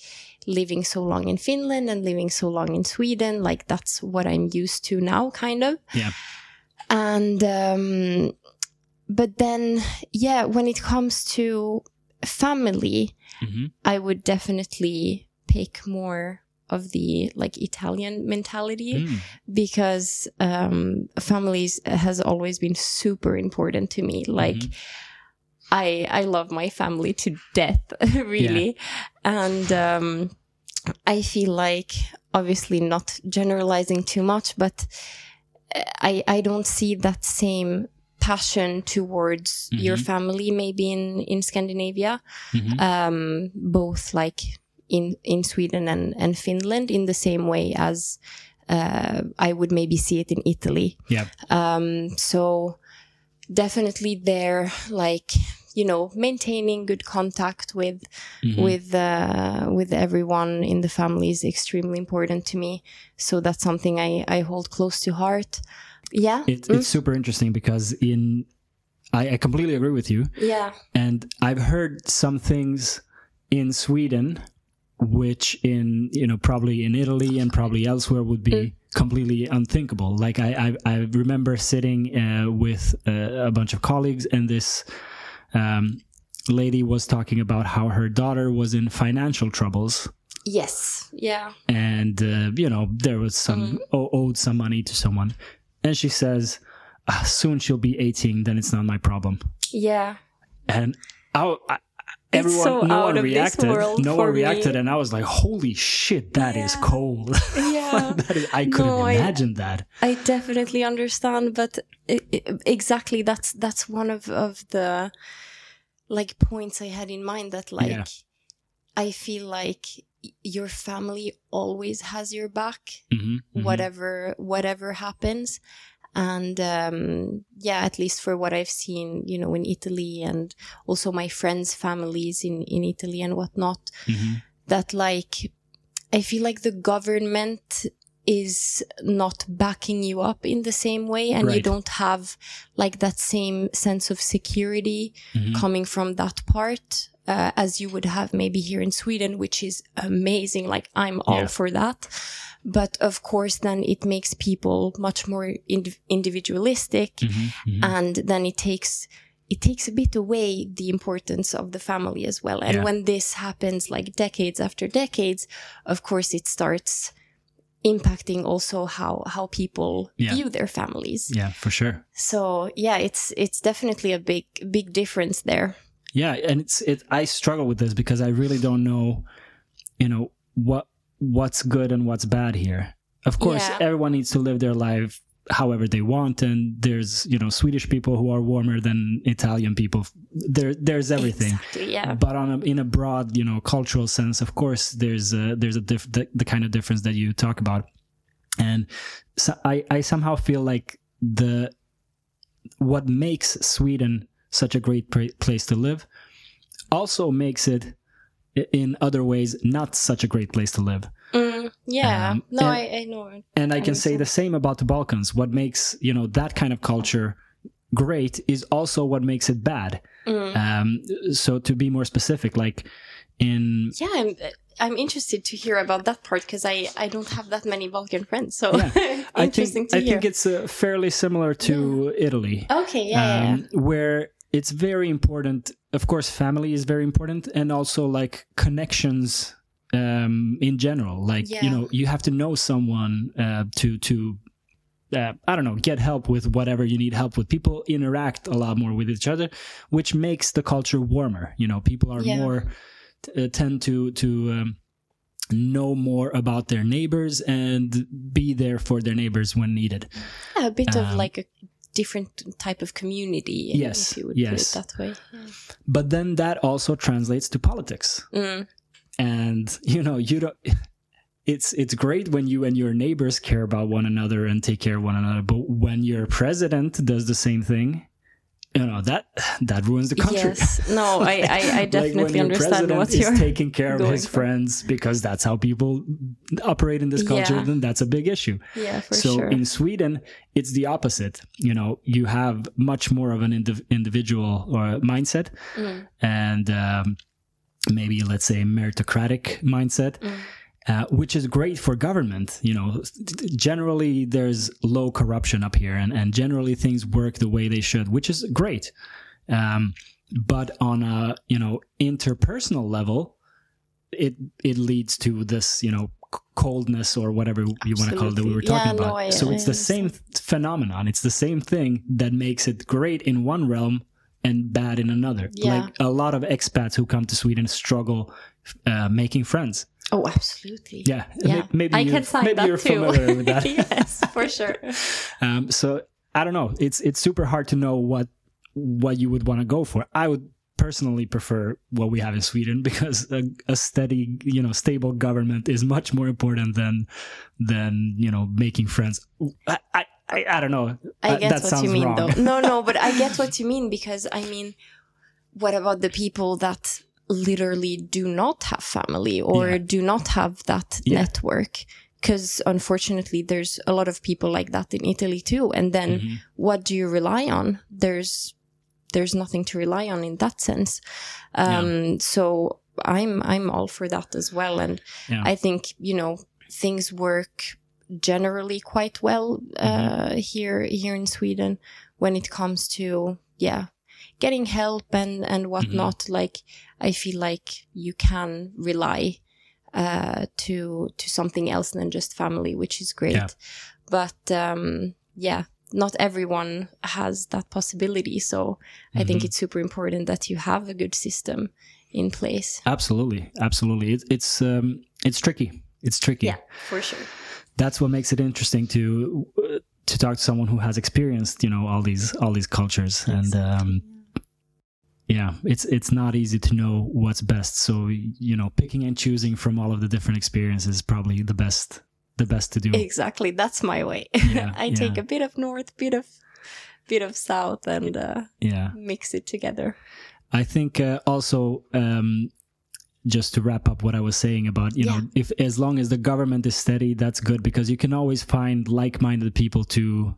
living so long in Finland and living so long in Sweden like that's what I'm used to now kind of Yeah. and um but then yeah when it comes to family Mhm. I would definitely pick more of the like Italian mentality Mm. because um families has always been super important to me like Mhm. I i love my family to death [laughs] really and um i feel like obviously not generalizing too much but uh, i i don't see that same passion towards your Mhm. family maybe in in scandinavia Mhm. um, both like in in Sweden and and Finland in the same way as uh, I would maybe see it in Italy. Yeah. Um, so definitely there, like you know, maintaining good contact with Mhm. with uh, with everyone in the family is extremely important to me. So that's something I I hold close to heart. Yeah. It, Mm. it's super interesting because in I, I completely agree with you, yeah. and I've heard some things in Sweden, which in you know probably in Italy and probably elsewhere would be Mm. completely unthinkable. Like I I, I remember sitting uh, with uh, a bunch of colleagues, and this um, lady was talking about how her daughter was in financial troubles. Yes. Yeah. and uh, you know there was some o- owed some money to someone and she says "Ah, soon she'll be 18 then it's not my problem Yeah. and I, everyone so no one reacted no one reacted me. and i was like holy shit that is Yeah. cold [laughs] Yeah. that is, i couldn't No, I- imagine that I definitely understand, but i i exactly that's that's one of of the like points I had in mind that like Yeah. I feel like your family always has your back Mhm, mhm. whatever whatever happens and um yeah at least for what i've seen you know in italy and also my friends families in in italy and whatnot Mhm. that like I feel like the government is not backing you up in the same way and you don't have like that same sense of security Mhm. coming from that part uh, as you would have maybe here in Sweden which is amazing like I'm all Yeah. for that but of course then it makes people much more ind- individualistic Mhm, mhm. and then it takes it takes a bit away the importance of the family as well and Yeah. when this happens like decades after decades of course it starts impacting also how how people Yeah. view their families yeah for sure so yeah it's it's definitely a big big difference there Yeah, and it's it. I struggle with this because I really don't know you know what what's good and what's bad here. Of course, Yeah. everyone needs to live their life however they want, and there's you know Swedish people who are warmer than Italian people. There, there's everything. Exactly, yeah. But on a, in a broad, you know, cultural sense, of course, there's a, there's a diff, the, the kind of difference that you talk about, and so I I somehow feel like the what makes Sweden such a great pra- place to live also makes it in other ways not such a great place to live. Mm, yeah. Um, no, and- I, I know. And I I can say the same about the Balkans. What makes, you know, that kind of culture great is also what makes it bad. Mm. Um, so to be more specific, like in Yeah, I'm I'm interested to hear about that part because I I don't have that many Balkan friends, so Yeah, [laughs] I interesting think to I hear. think it's uh, fairly similar to Italy, okay, yeah, yeah, um, where it's very important. Of course, family is very important, and also like connections um, in general. Like you know, you have to know someone uh, to to. Uh, I don't know, get help with whatever you need help with. People interact a lot more with each other, which makes the culture warmer. You know, people are Yeah. more uh, tend to to um, know more about their neighbors and be there for their neighbors when needed. Yeah, a bit of um, like a different type of community. Yes, if you would yes. put it that way. Yeah. But then that also translates to politics. Mm, And you know, you don't [laughs] it's it's great when you and your neighbors care about one another and take care of one another, but when your president does the same thing, you know, that that ruins the country. Yes, no, I I, I [laughs] Like when definitely your understand what you're. taking care of his for. friends because that's how people operate in this culture, Yeah. then that's a big issue. yeah, for so sure. in Sweden, it's the opposite. You know, you have much more of an indiv- individual or mindset, Mm, and um, maybe let's say meritocratic mindset, mm, uh, which is great for government. You know, generally there's low corruption up here, and and generally things work the way they should, which is great. Um, but on a you know interpersonal level, it it leads to this you know coldness or whatever you want to call it that we were talking Yeah, no, about. I- so I it's the same phenomenon. It's the same thing that makes it great in one realm and bad in another. Yeah. Like a lot of expats who come to Sweden struggle uh, making friends. Oh, absolutely. Yeah, Yeah, May- maybe I can sign maybe that you're too. familiar with that. [laughs] yes, for sure. [laughs] Um, so I don't know. It's it's super hard to know what what you would want to go for. I would personally prefer what we have in Sweden [laughs] because a, a steady, you know, stable government is much more important than than you know making friends. I I, I, don't know. I Uh, get that what sounds you mean, wrong. though. No, no, but I get what you mean because I mean, what about the people that literally do not have family or Yeah. do not have that Yeah. network? Because unfortunately, there's a lot of people like that in Italy too. And then Mhm. what do you rely on? There's there's nothing to rely on in that sense. Um, So I'm I'm all for that as well, and Yeah. I think you know things work generally quite well uh, here here in Sweden when it comes to yeah getting help and and whatnot. Like I feel like you can rely uh, to to something else than just family, which is great. Yeah. But um, yeah, not everyone has that possibility. So I think Mhm. it's super important that you have a good system in place. Absolutely, absolutely. It's it's um it's tricky. It's tricky. Yeah, for sure. That's what makes it interesting to uh, to talk to someone who has experienced, you know, all these all these cultures and um yeah it's it's not easy to know what's best. So you know picking and choosing from all of the different experiences is probably the best the best to do. Exactly, that's my way. Yeah, [laughs] I take a bit of north, bit of bit of south, and uh, yeah. mix it together. i think uh, also um just to wrap up what i was saying about you know if as long as the government is steady that's good because you can always find like-minded people to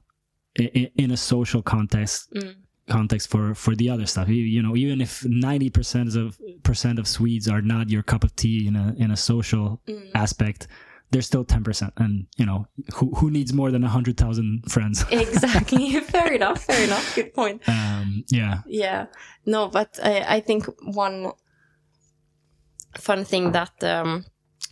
in, in a social context. Mm. Context for for the other stuff you, you know even if 90% of percent of swedes are not your cup of tea in a in a social Mm. aspect there's still 10% and you know who who needs more than 100,000 friends [laughs] Exactly. [laughs] fair enough. Fair enough. Good point. um yeah Yeah. No, but I, I think one fun thing that um,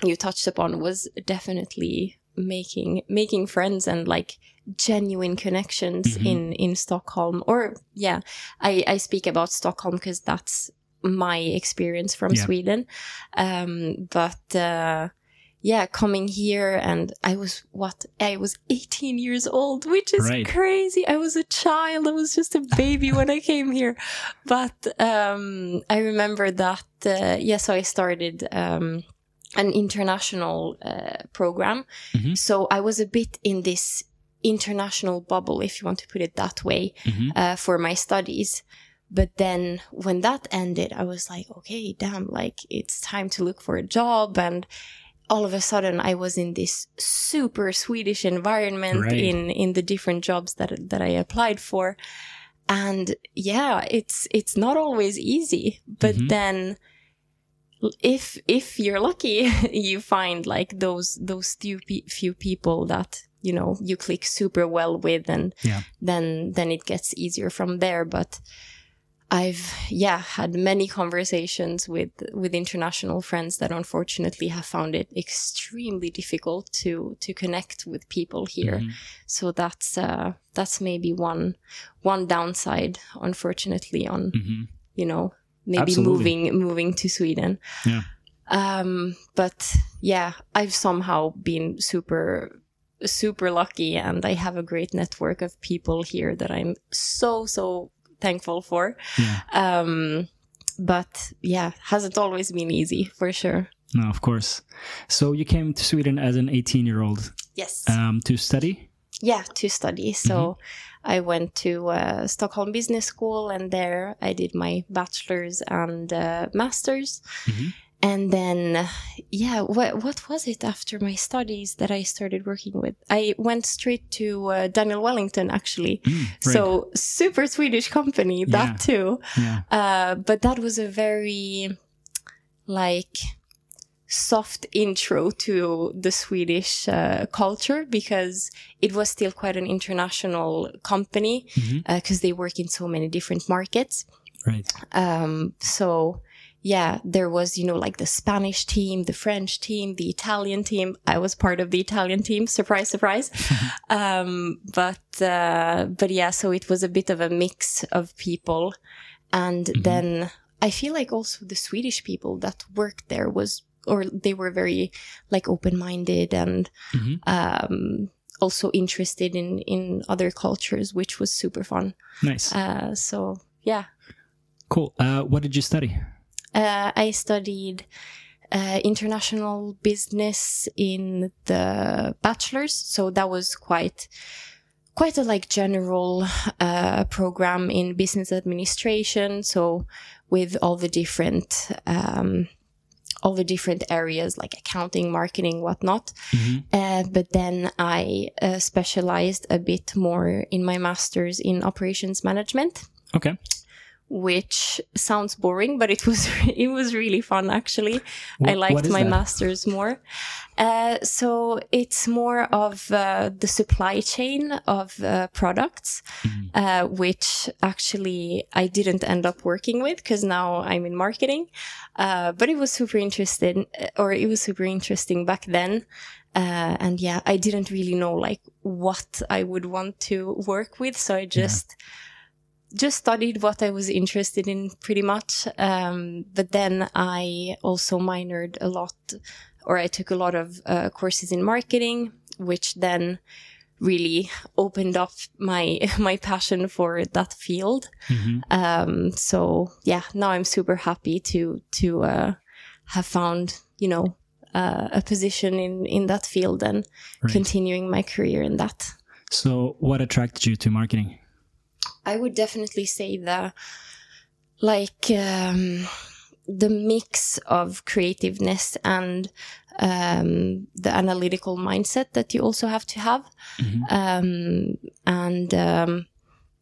you touched upon was definitely making making friends and like genuine connections Mhm. in in Stockholm or yeah I I speak about Stockholm because that's my experience from Yeah. Sweden. Um, but uh, yeah, coming here and I was what I was 18 years old, which is Right. crazy. I was a child. I was just a baby when I came here. But um, I remember that. Uh, yeah, so I started. Um, an international uh, program. Mhm. So I was a bit in this international bubble, if you want to put it that way, Mhm. uh, for my studies. But then when that ended, I was like, okay, damn, like it's time to look for a job. And all of a sudden I was in this super Swedish environment Right. in, in the different jobs that, that I applied for. And yeah, it's, it's not always easy, but Mhm. then if if you're lucky [laughs] you find like those those few, few people that you know you click super well with and Yeah. then then it gets easier from there but i've yeah had many conversations with with international friends that unfortunately have found it extremely difficult to to connect with people here Mhm. so that's uh that's maybe one one downside unfortunately on Mhm. you know maybe Absolutely. moving moving to sweden Yeah. um but yeah i've somehow been super super lucky and i have a great network of people here that i'm so so thankful for Yeah. um but yeah hasn't always been easy for sure No, of course. So you came to Sweden as an 18 year old yes um, to study. yeah to study so i went to uh, stockholm business school and there i did my bachelor's and uh, master's Mhm. And then uh, yeah what, what was it after my studies that i started working with i went straight to uh, daniel wellington actually Mm, right. so super swedish company that Yeah. too yeah. uh, but that was a very like soft intro to the Swedish uh, culture because it was still quite an international company because they work in so many different markets. Right. Um, so yeah, there was, you know, like the Spanish team, the French team, the Italian team. I was part of the Italian team. Surprise, surprise. [laughs] um, but, uh, but yeah, so it was a bit of a mix of people. And Mhm. then I feel like also the Swedish people that worked there was, or they were very like open-minded and, Mhm. um, also interested in, in other cultures, which was super fun. Nice. Uh, so yeah. cool. Uh, what did you study? Uh, I studied uh, international business in the bachelor's, so that was quite quite a like general uh, program in business administration. So with all the different um, all the different areas like accounting, marketing, whatnot. Mhm. Uh, but then I uh, specialized a bit more in my master's in operations management Okay. Which sounds boring, but it [laughs] was it was really fun actually. Wh- I liked my that? masters more. Uh, so it's more of uh, the supply chain of uh, products, uh, which actually I didn't end up working with because now I'm in marketing. Uh, but it was super interesting, or it was super interesting back then. Uh, and yeah, I didn't really know like what I would want to work with, so I just just studied what I was interested in pretty much. Um, but then I also minored a lot, or I took a lot of uh, courses in marketing, which then really opened up my [laughs] my passion for that field. Mhm. Um, so yeah, now I'm super happy to to uh, have found you know uh, a position in in that field and Right. continuing my career in that. So, what attracted you to marketing? I would definitely say the like um, the mix of creativeness and um, the analytical mindset that you also have to have, Mhm. um, and um,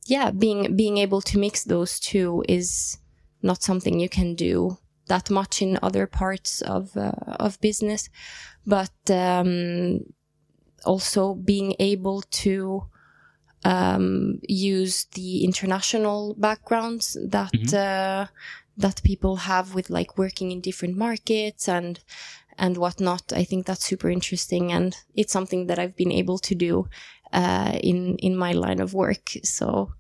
yeah, being being able to mix those two is not something you can do that much in other parts of uh, of business, but um, also being able to um, use the international backgrounds that Mhm. uh, that people have with like working in different markets and and whatnot. I think that's super interesting, and it's something that I've been able to do uh, in in my line of work. So,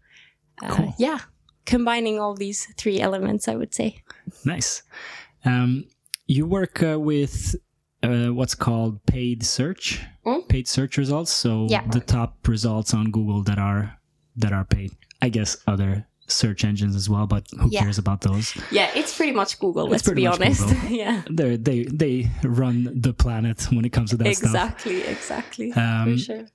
uh, Cool. yeah, combining all these three elements, I would say. Nice. Um, you work uh, with uh, what's called paid search, Mm. paid search results. So Yeah. the top results on Google that are that are paid. I guess other search engines as well, but who Yeah. cares about those? Yeah, it's pretty much Google. Let's be honest. [laughs] Yeah, They they they run the planet when it comes to that stuff. exactly, exactly. Um, for sure.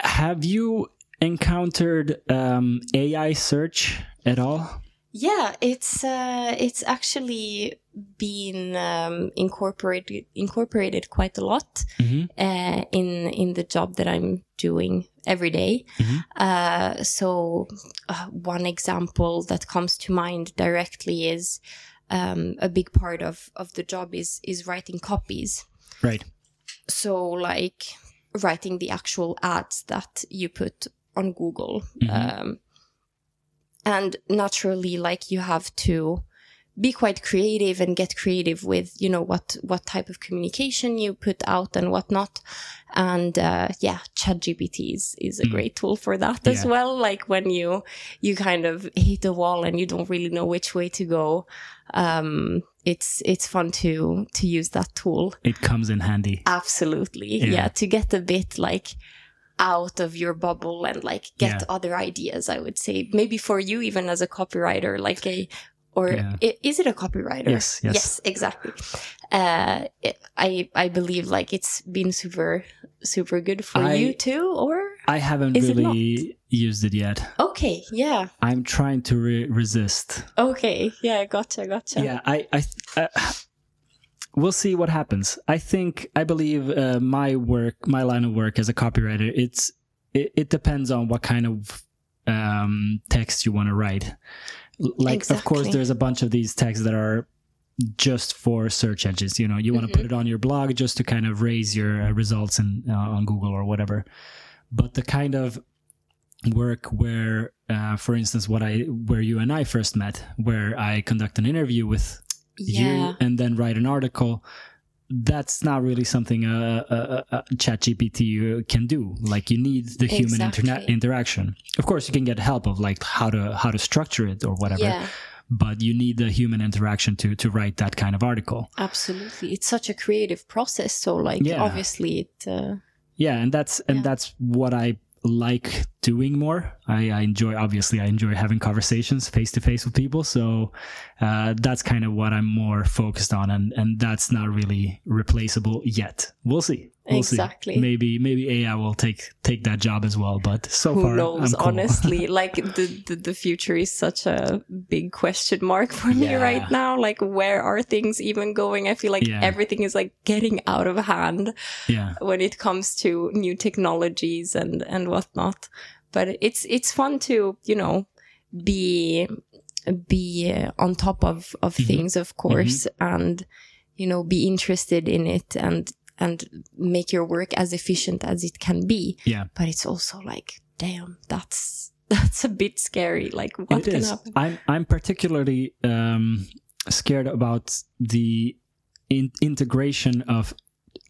Have you encountered um, AI search at all? Yeah, it's uh, it's actually been um, incorporated incorporated quite a lot Mhm. uh, in in the job that I'm doing every day. Mhm. Uh, so uh, one example that comes to mind directly is um, a big part of of the job is is writing copies. Right. So like writing the actual ads that you put on Google. Mhm. Um, and naturally, like you have to be quite creative and get creative with, you know, what, what type of communication you put out and whatnot. And, uh, yeah, ChatGPT is, is a Mm. great tool for that as well. Like when you, you kind of hit a wall and you don't really know which way to go. Um, it's, it's fun to, to use that tool. It comes in handy. Absolutely. Yeah. Yeah. To get a bit like out of your bubble and like get Yeah. other ideas, I would say. Maybe for you, even as a copywriter, like a, or Yeah. is it a copywriter? Yes, yes. Yes, exactly. Uh, it- I, I believe like it's been super, super good for I- you too, or? I haven't Is it really used it yet. Okay. Yeah. I'm trying to re- resist. Okay. Yeah. Gotcha. Gotcha. Yeah, I, I, uh, we'll see what happens. I think, I believe, uh, my work, my line of work as a copywriter, it's, it, it depends on what kind of um, text you want to write. Like, of course, there's a bunch of these texts that are just for search engines. You know, you want to put it on your blog just to kind of raise your uh, results in, uh, on Google or whatever. But the kind of work where, uh, for instance, what I where you and I first met, where I conduct an interview with Yeah. you and then write an article. That's not really something a, a, a, a ChatGPT uh, can do. Like you need the human internet Exactly. interaction. Of course, you can get help of like how to how to structure it or whatever, Yeah. but you need the human interaction to to write that kind of article. Absolutely. It's such a creative process. So like, Yeah. obviously it, uh, Yeah, and that's and Yeah. that's what I like doing more. I, I enjoy obviously I enjoy having conversations face to face with people. So uh, that's kind of what I'm more focused on, and and that's not really replaceable yet. We'll see. We'll Exactly. See. Maybe maybe AI will take take that job as well. But so who far, knows I'm cool. honestly [laughs] like the, the the future is such a big question mark for me right now like where are things even going i feel like Yeah. everything is like getting out of hand yeah, when it comes to new technologies and and whatnot but it's it's fun to you know be be on top of of Mhm. things of course and you know be interested in it and and make your work as efficient as it can be yeah. but it's also like damn that's [laughs] that's a bit scary like what it can is. happen I'm I'm particularly um, scared about the in- integration of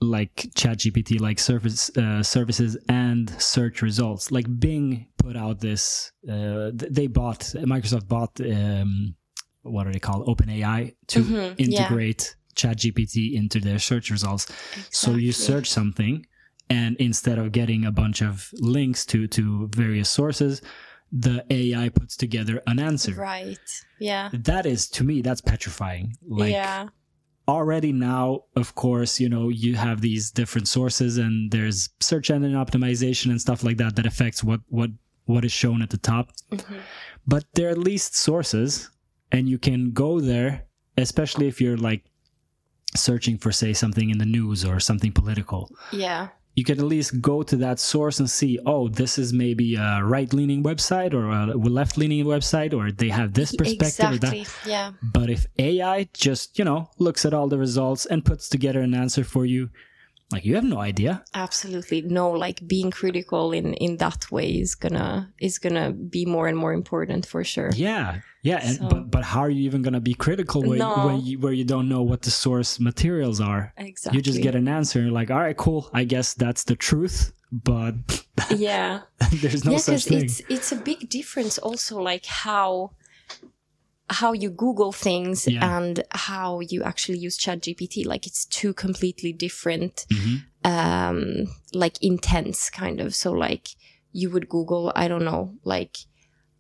like ChatGPT, like service uh, services and search results. Like Bing put out this. Uh, th- they bought Microsoft bought um, what are they called? OpenAI to Mhm, yeah. integrate ChatGPT into their search results. So you search something, and instead of getting a bunch of links to to various sources, the AI puts together an answer. right yeah That is to me, that's petrifying. Like yeah already now, of course, you know you have these different sources, and there's search engine optimization and stuff like that that affects what what what is shown at the top. Mhm. But they're at least sources, and you can go there, especially if you're like searching for say something in the news or something political. Yeah. You can at least go to that source and see, oh, this is maybe a right leaning website or a left leaning website, or they have this perspective or exactly. That. yeah. But if AI just, you know, looks at all the results and puts together an answer for you, like you have no idea. absolutely no like being critical in in that way is gonna is gonna be more and more important for sure Yeah. Yeah. And, So- but, but how are you even to be critical when, No. when you, where you don't know what the source materials are? exactly You just get an answer and you're like, all right, cool. I guess that's the truth, but [laughs] yeah there's no yeah such thing. it's it's a big difference also like how how you Google things Yeah. and how you actually use ChatGPT. Like it's two completely different, Mhm. um, like intents kind of. So like you would Google, I don't know, like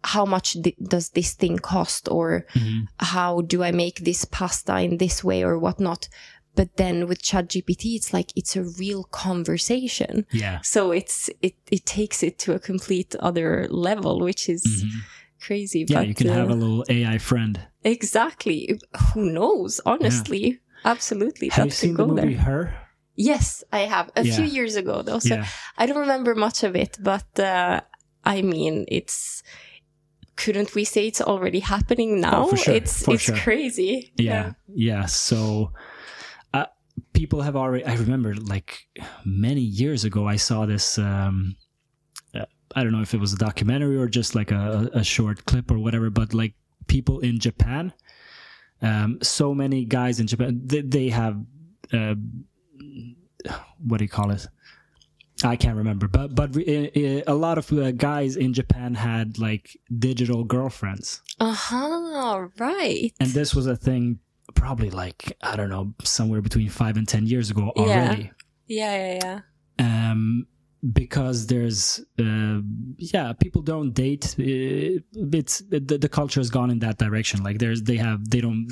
how much th- does this thing cost or Mhm. how do I make this pasta in this way or whatnot. But then with ChatGPT, it's like it's a real conversation. Yeah. So it's it it takes it to a complete other level, which is Mhm. Crazy. Yeah, but, you can have uh, a little AI friend. exactly. Who knows? Honestly, absolutely. Have you seen the movie there. Her? Yes, I have a Yeah. few years ago though. So yeah. I don't remember much of it, but uh, I mean, it's. Couldn't we say it's already happening now? Oh, sure, It's for it's sure. crazy. yeah yeah so uh, people have already i remember like many years ago i saw this um uh, i don't know if it was a documentary or just like a, a short clip or whatever but like people in japan um so many guys in japan they, they have uh what do you call it I can't remember, but but uh, uh, a lot of uh, guys in Japan had like digital girlfriends. Uh huh. Right. And this was a thing probably like, I don't know, somewhere between five and 10 years ago Yeah. already. yeah, yeah, yeah. Um, because there's, uh, yeah, people don't date. Uh, it's the, the culture has gone in that direction. Like there's, they have, they don't,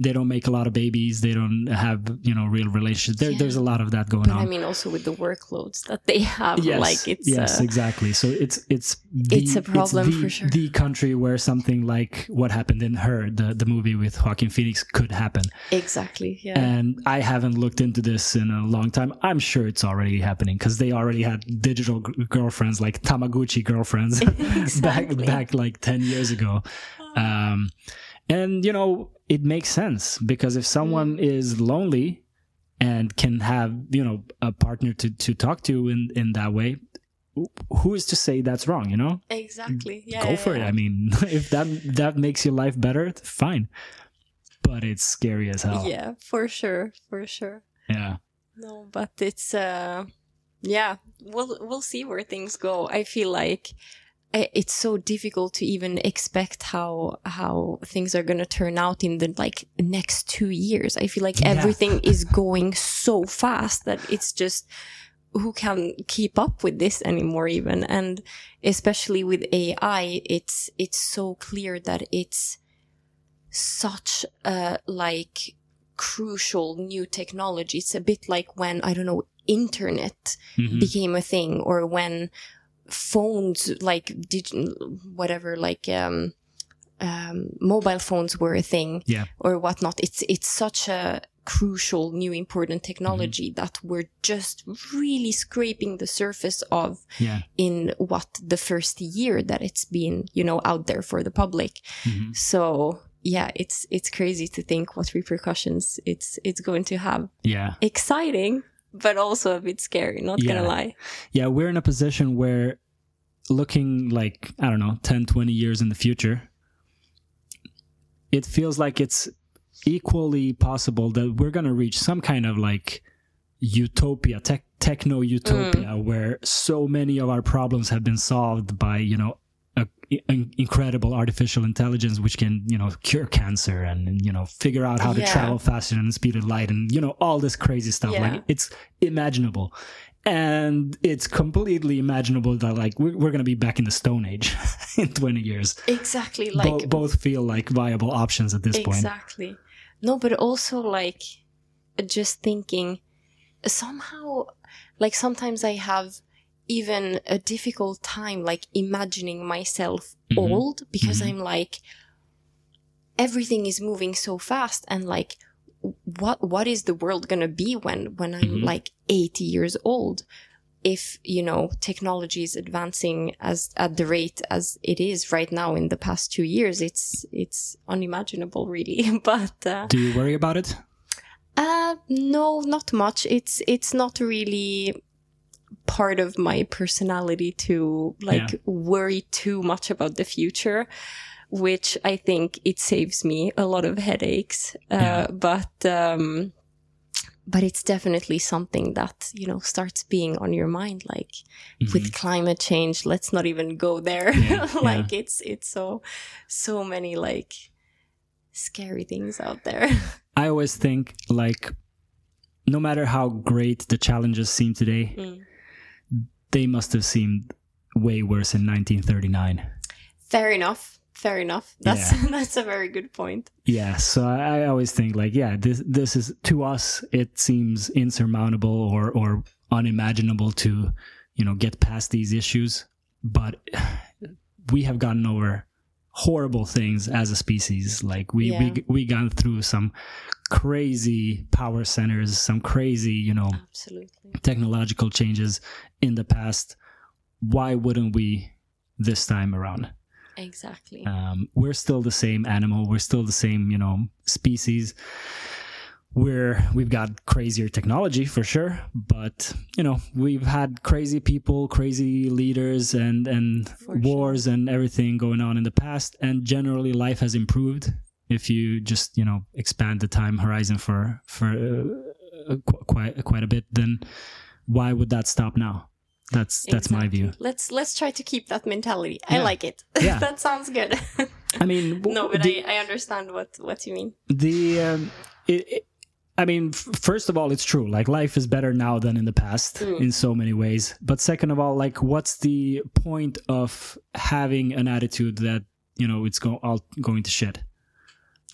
they don't make a lot of babies. They don't have, you know, real relationships. There, Yeah. There's a lot of that going But on. I mean, also with the workloads that they have, yes, like it's yes, uh, exactly. So it's it's the, It's a problem the, for sure. The country where something like what happened in her, the the movie with Joaquin Phoenix, could happen. exactly. Yeah. And I haven't looked into this in a long time. I'm sure it's already happening because they already had digital g- girlfriends, like Tamagotchi girlfriends, [laughs] [laughs] back back like ten years ago. Um, and you know, it makes sense because if someone Mm. is lonely and can have you know a partner to to talk to in in that way, who is to say that's wrong? You know, exactly. Yeah. go yeah, for it. I mean, [laughs] if that that makes your life better, fine. But it's scary as hell. Yeah, for sure, for sure. Yeah. No, but it's uh, yeah. We'll we'll see where things go. I feel like it's so difficult to even expect how how things are going to turn out in the like next two years. I feel like Yeah. everything is going so fast that it's just who can keep up with this anymore even and especially with AI it's it's so clear that it's such a like crucial new technology it's a bit like when i don't know internet Mhm. became a thing or when phones like did whatever like um um mobile phones were a thing Yeah. or whatnot it's it's such a crucial new important technology that we're just really scraping the surface of Yeah. in what the first year that it's been you know out there for the public Mhm. so yeah it's it's crazy to think what repercussions it's it's going to have Yeah. exciting but also a bit scary not Yeah. gonna lie Yeah. We're in a position where looking like, I don't know, 10, 20 years in the future, it feels like it's equally possible that we're to reach some kind of like utopia, tech, techno utopia, mm. where so many of our problems have been solved by, you know, incredible artificial intelligence which can you know cure cancer and you know figure out how to Yeah. travel faster than the speed of light and you know all this crazy stuff. Yeah. like it's imaginable. And it's completely imaginable that like we're, we're gonna be back in the stone age [laughs] in 20 years. Exactly Bo- both feel like viable options at this point. Exactly. No but also like just thinking somehow like sometimes i have even a difficult time like imagining myself Mhm. old because Mhm. i'm like everything is moving so fast and like what what is the world going to be when when i'm Mhm. like 80 years old if you know technology is advancing as at the rate as it is right now in the past 2 years it's it's unimaginable really [laughs] but uh, do you worry about it uh no not much it's it's not really part of my personality to like Yeah. worry too much about the future which i think it saves me a lot of headaches uh, Yeah. but um but it's definitely something that you know starts being on your mind like with climate change let's not even go there [laughs] Yeah, like it's it's so so many like scary things out there. [laughs] I always think like no matter how great the challenges seem today, Mm. They must have seemed way worse in 1939. Fair enough. Fair enough. That's Yeah. [laughs] that's a very good point. Yeah, so I, I always think like, yeah, this this is to us it seems insurmountable or or unimaginable to, you know, get past these issues, but [sighs] we have gotten over horrible things as a species. Like we Yeah. we we gone through some crazy power centers, some crazy, you know, Absolutely. technological changes in the past. Why wouldn't we this time around? Exactly. Um, we're still the same animal. We're still the same, you know, species. We're we've got crazier technology for sure, but you know we've had crazy people, crazy leaders, and and For sure. wars and everything going on in the past. And generally, life has improved if you just you know expand the time horizon for for uh, qu- quite quite a bit. Then why would that stop now? That's that's my view. Let's let's try to keep that mentality. I like it. Yeah. [laughs] that sounds good. I mean, [laughs] w- no, but the- I, I understand what what you mean. the um, it, it, i mean f- first of all it's true like life is better now than in the past Mm. in so many ways but second of all like what's the point of having an attitude that you know it's go- all going to shit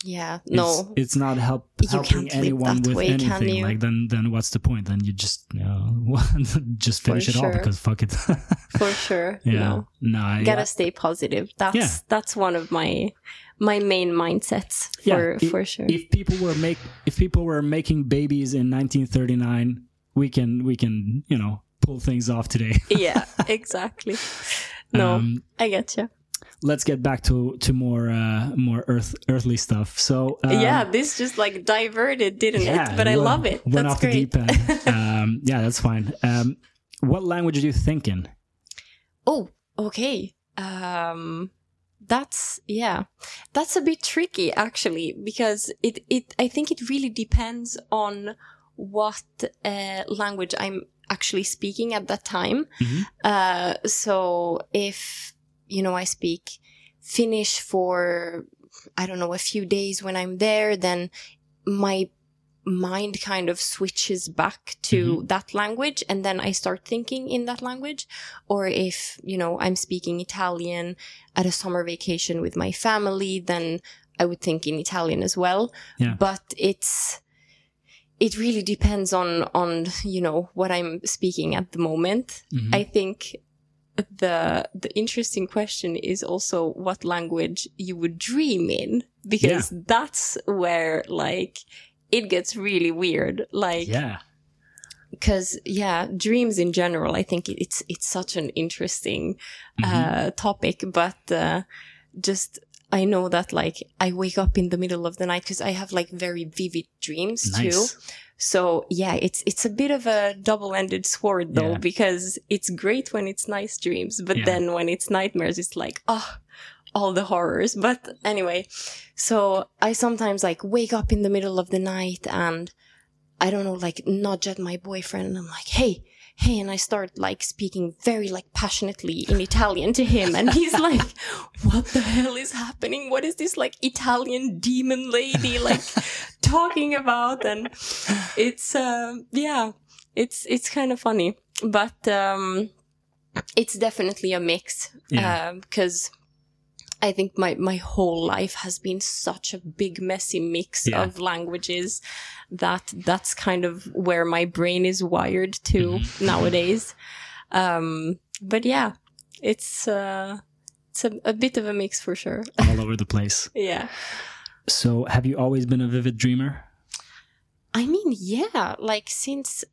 Yeah. No. it's, not help helping anyone with way, anything like then then what's the point then you just you know [laughs] just For finish it all because fuck it [laughs] For sure. yeah No. no I- Gotta stay positive. That's Yeah. that's one of my my main mindsets Yeah, for for sure. if people were make if people were making babies in 1939 we can we can you know pull things off today [laughs] yeah, exactly. No, Um, I get you. Let's get back to to more uh more earth earthly stuff so um, yeah, this just like diverted, didn't yeah, it? But I love it. went That's off the great. deep end [laughs] um yeah that's fine um what language do you think in Oh, okay. Um that's yeah. That's a bit tricky actually because it it I think it really depends on what uh, language I'm actually speaking at that time. Mhm. Uh so if you know I speak Finnish for I don't know a few days when I'm there then my mind kind of switches back to that language and then I start thinking in that language or if you know i'm speaking italian at a summer vacation with my family then i would think in italian as well Yeah. but it's it really depends on on you know what i'm speaking at the moment Mhm. i think the the interesting question is also what language you would dream in because that's where like it gets really weird. Like yeah. because yeah dreams in general i think it's it's such an interesting Mhm. uh topic but uh just i know that like i wake up in the middle of the night because i have like very vivid dreams too so yeah it's it's a bit of a double-ended sword though Yeah. because it's great when it's nice dreams but Yeah. then when it's nightmares it's like oh all the horrors but anyway so i sometimes like wake up in the middle of the night and i don't know like nudge at my boyfriend and i'm like hey hey and i start like speaking very like passionately in italian to him and he's like what the hell is happening what is this like italian demon lady like [laughs] talking about and it's um yeah it's it's kind of funny but um it's definitely a mix Yeah. because I think my my whole life has been such a big messy mix Yeah. of languages that that's kind of where my brain is wired to Mm-hmm. [laughs] nowadays. Um, but yeah, it's uh, it's a, a bit of a mix for sure. [laughs] all over the place yeah. so have you always been a vivid dreamer I mean, yeah, like since,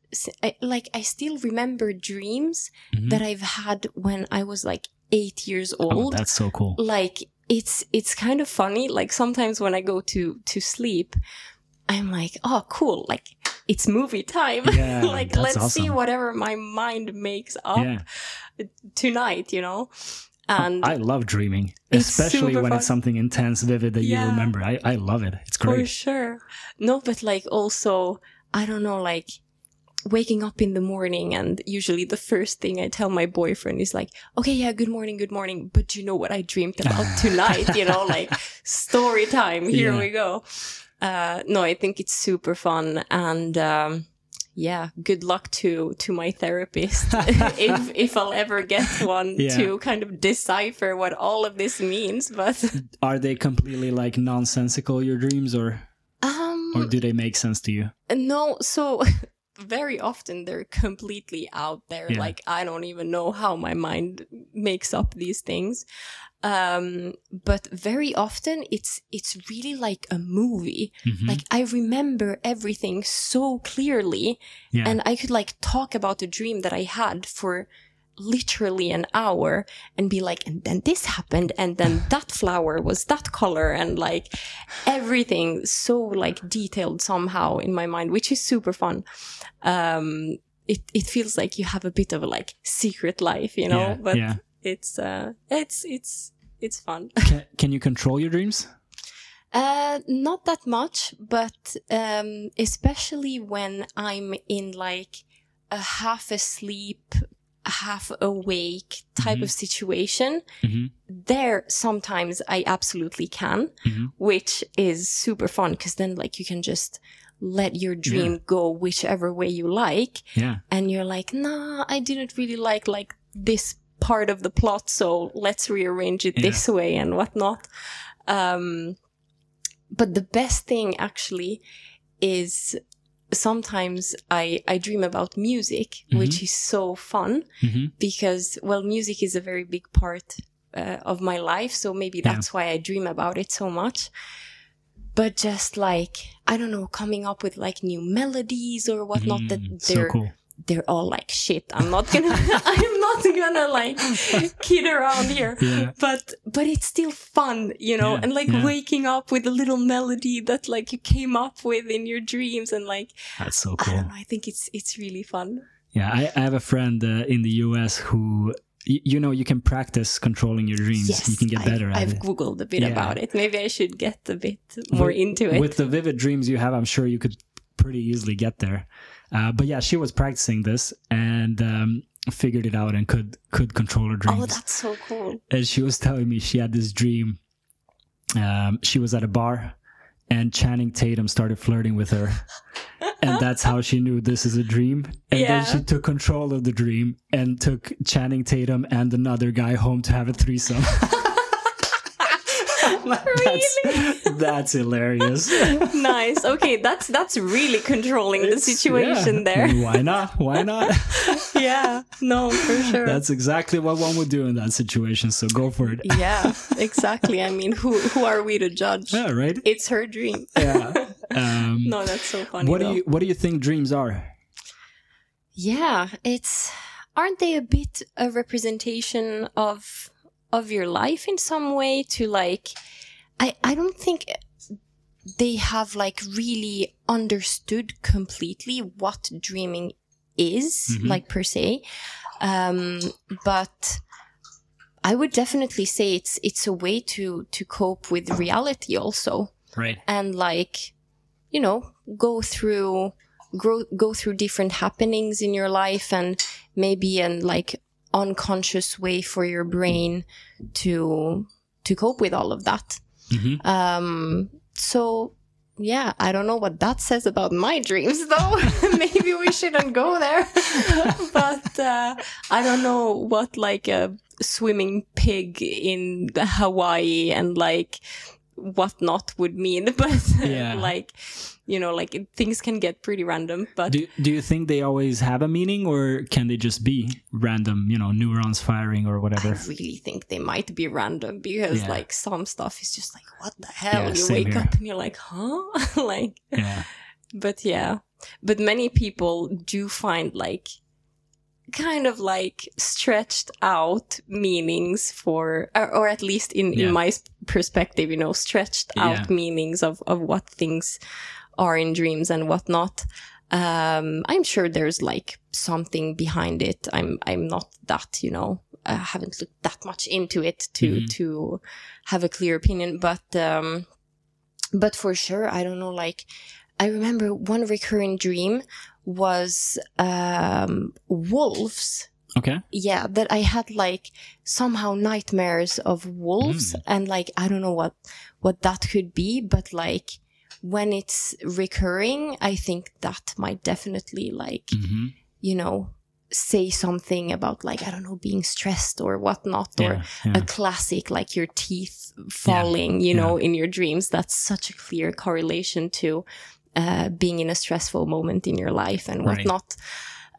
like, I still remember dreams Mhm. that I've had when I was like eight years oh old. that's so cool like, it's, it's kind of funny. Like, sometimes when I go to, to sleep, I'm like, oh, cool. Like, it's movie time. Yeah, [laughs] like, let's see whatever my mind makes up yeah tonight, you know? And I love dreaming, especially when fun. it's something intense, vivid that you remember. I, I love it. It's crazy. For sure. No, but like also, I don't know, like waking up in the morning and usually the first thing I tell my boyfriend is like, okay, yeah, good morning, good morning. But you know what I dreamed about [laughs] tonight? you know, like story time. Here Yeah. we go. Uh, no, I think it's super fun. And, um, yeah, good luck to, to my therapist [laughs] if, [laughs] if I'll ever get one Yeah. to kind of decipher what all of this means. But, Are they completely like nonsensical your dreams, or um, or do they make sense to you? No, so very often they're completely out there. Yeah. Like I don't even know how my mind makes up these things. Um, but very often it's it's really like a movie. Mhm. Like I remember everything so clearly, yeah, and I could like talk about the dream that I had for literally an hour and be like, and then this happened, and then [laughs] that flower was that color, and like everything so like detailed somehow in my mind, which is super fun. Um, it it feels like you have a bit of a like secret life, you know, yeah, but yeah. it's uh it's it's it's fun. [laughs] Can, can you control your dreams? Uh, not that much, but um, especially when I'm in like a half asleep, half awake type Mhm. of situation, hmm there sometimes I absolutely can, Mhm. which is super fun because then like you can just let your dream go whichever way you like, Yeah, and you're like, nah, I didn't really like like this part of the plot, so let's rearrange it Yeah. this way and whatnot. Um, but the best thing actually is sometimes I I dream about music, Mhm. which is so fun hmm because well, music is a very big part uh, of my life, so maybe Yeah. that's why I dream about it so much. But just like I don't know, coming up with like new melodies or whatnot that Mm, so they're cool. They're all like shit. I'm not gonna [laughs] I'm not gonna like kid around here. Yeah, But but it's still fun, you know, Yeah, and like yeah. waking up with a little melody that like you came up with in your dreams and like that's so I cool. don't know, I think it's it's really fun. Yeah, I, I have a friend uh, in the US who, you know, you can practice controlling your dreams. Yes, you can get I've- better at it. I've googled a bit about it. Maybe I should get a bit more With- into it. With the vivid dreams you have, I'm sure you could pretty easily get there. Uh, but yeah, she was practicing this and um, figured it out and could could control her dreams. oh, that's so cool. and she was telling me she had this dream. Um, she was at a bar, and Channing Tatum started flirting with her, [laughs] and that's how she knew this is a dream. And Yeah. then she took control of the dream and took Channing Tatum and another guy home to have a threesome. [laughs] [laughs] that's, that's hilarious. [laughs] nice. Okay, that's that's really controlling the situation yeah. there. Why not? Why [laughs] not? yeah. No, for sure. That's exactly what one would do in that situation. So go for it. yeah, exactly. I mean, who who are we to judge? Yeah, right. It's her dream. Yeah. Um, No, that's so funny. what do you What do you think dreams are? Yeah, it's aren't they a bit a representation of of your life in some way to like I I don't think they have like really understood completely what dreaming is Mhm. like per se. Um but I would definitely say it's it's a way to to cope with reality also Right. and like you know go through grow, go through different happenings in your life and maybe and like unconscious way for your brain to to cope with all of that. Hmm um so yeah i don't know what that says about my dreams [laughs] though. [laughs] Maybe we shouldn't go there. [laughs] But uh i don't know what like a swimming pig in hawaii and like whatnot would mean. But Yeah. like you know like it, things can get pretty random but Do Do you think they always have a meaning, or can they just be random? You know, neurons firing or whatever? I really think they might be random because Yeah. like some stuff is just like what the hell Yeah, you wake here. up and you're like huh [laughs] like Yeah. but yeah but many people do find like kind of like stretched out meanings for or, or at least in, Yeah. in my perspective you know stretched out Yeah. meanings of of what things are in dreams and whatnot um i'm sure there's like something behind it i'm i'm not that you know i haven't looked that much into it to Mhm. to have a clear opinion but um but for sure i don't know like i remember one recurring dream was um, wolves. Okay. Yeah, that I had like somehow nightmares of wolves, and like I don't know what what that could be, but like when it's recurring, I think that might definitely like hmm you know say something about like I don't know being stressed or whatnot or Yeah. Yeah. a classic like your teeth falling you know in your dreams that's such a clear correlation to uh, being in a stressful moment in your life and Right.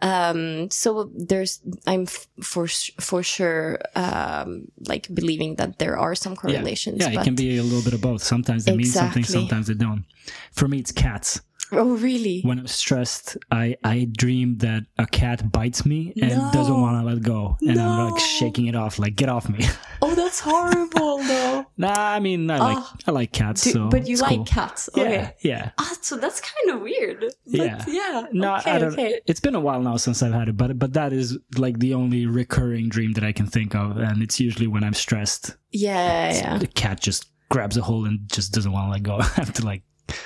Um so there's i'm f- for for sure um like believing that there are some correlations Yeah, it but can be a little bit of both. Sometimes they mean something, sometimes they don't. For me, it's cats. Oh really When I'm stressed, I, I dream that a cat bites me and No. doesn't want to let go. And I'm like shaking it off, like, get off me. [laughs] oh that's horrible though nah, I mean, I like, Oh. I like cats. Do- so but you like cool. cats okay Yeah, yeah. ah so that's kind of weird But Yeah. yeah No, okay I don't. okay It's been a while now since I've had it, but but that is like the only recurring dream that I can think of, and it's usually when I'm stressed. yeah yeah The cat just grabs a hold and just doesn't want to let go. [laughs] I have to like,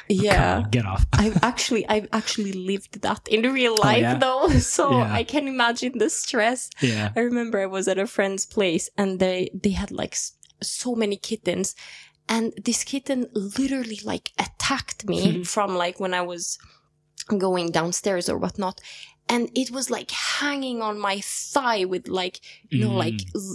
yeah on, get off. [laughs] I've actually I've actually lived that in real life Oh, yeah? though, [laughs] so Yeah. I can imagine the stress. Yeah. I remember I was at a friend's place and they they had like so many kittens, and this kitten literally like attacked me [laughs] from like when I was going downstairs or whatnot. And it was like hanging on my thigh with like, you know, like Mm.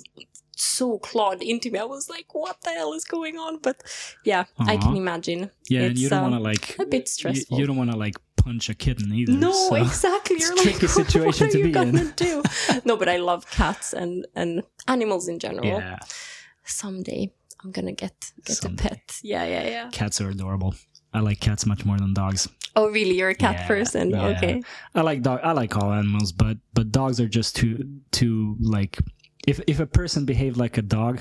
So clawed into me. I was like, what the hell is going on? But yeah, I can imagine. Yeah, and you It's, don't um, want to like a bit you- stressful. You, don't want to like punch a kitten either. No, so- exactly. it's You're a like, tricky [laughs] situation what to you be in. gonna do? [laughs] no, but I love cats and and animals in general. Yeah, Someday I'm gonna get get Someday. a pet. Yeah, yeah, yeah. cats are adorable. I like cats much more than dogs. Oh, really? You're a cat Yeah, person? yeah. Okay. I like dog. I like all animals, but but dogs are just too too like. If if a person behaved like a dog,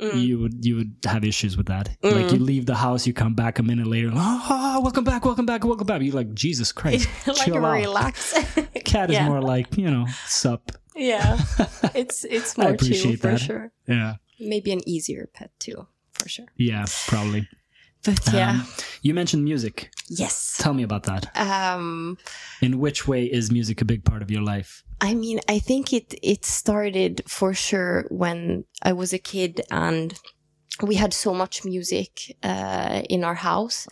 Mm. you would you would have issues with that. Mm. Like you leave the house, you come back a minute later. Oh, welcome back, welcome back, welcome back. You're like Jesus Christ, [laughs] like chill out. relax. [laughs] Cat is yeah. more like you know sup. yeah. [laughs] It's it's I more chill appreciate for that. sure. Yeah, Maybe an easier pet too, for sure. yeah, probably. But yeah. Um, you mentioned music. yes. Tell me about that. Um In which way is music a big part of your life? I mean, I think it it started for sure when I was a kid and we had so much music uh, in our house.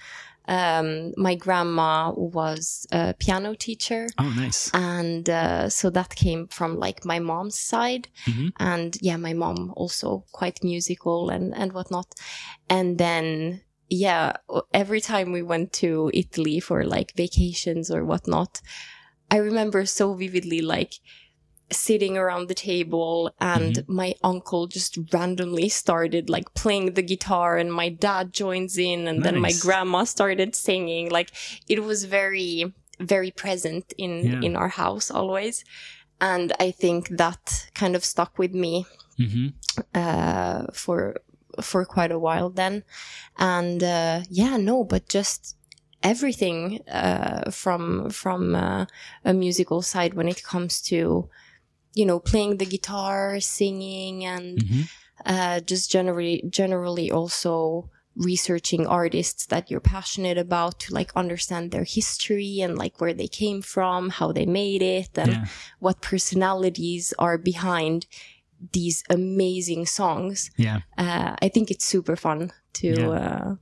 Um, my grandma was a piano teacher, Oh, nice. and uh, so that came from like my mom's side. Mhm. And yeah, my mom also quite musical and and whatnot. And then yeah, every time we went to Italy for like vacations or whatnot, I remember so vividly like sitting around the table and Mm-hmm. my uncle just randomly started like playing the guitar and my dad joins in and then my grandma started singing. Like it was very very present in Yeah. in our house always. And i think that kind of stuck with me hmm uh, for for quite a while then, and uh, yeah, no, but just everything uh, from from uh, a musical side when it comes to you know playing the guitar, singing, and hmm uh, just generally generally also researching artists that you're passionate about to like understand their history and like where they came from how they made it and Yeah. what personalities are behind these amazing songs Yeah. uh, i think it's super fun to Yeah.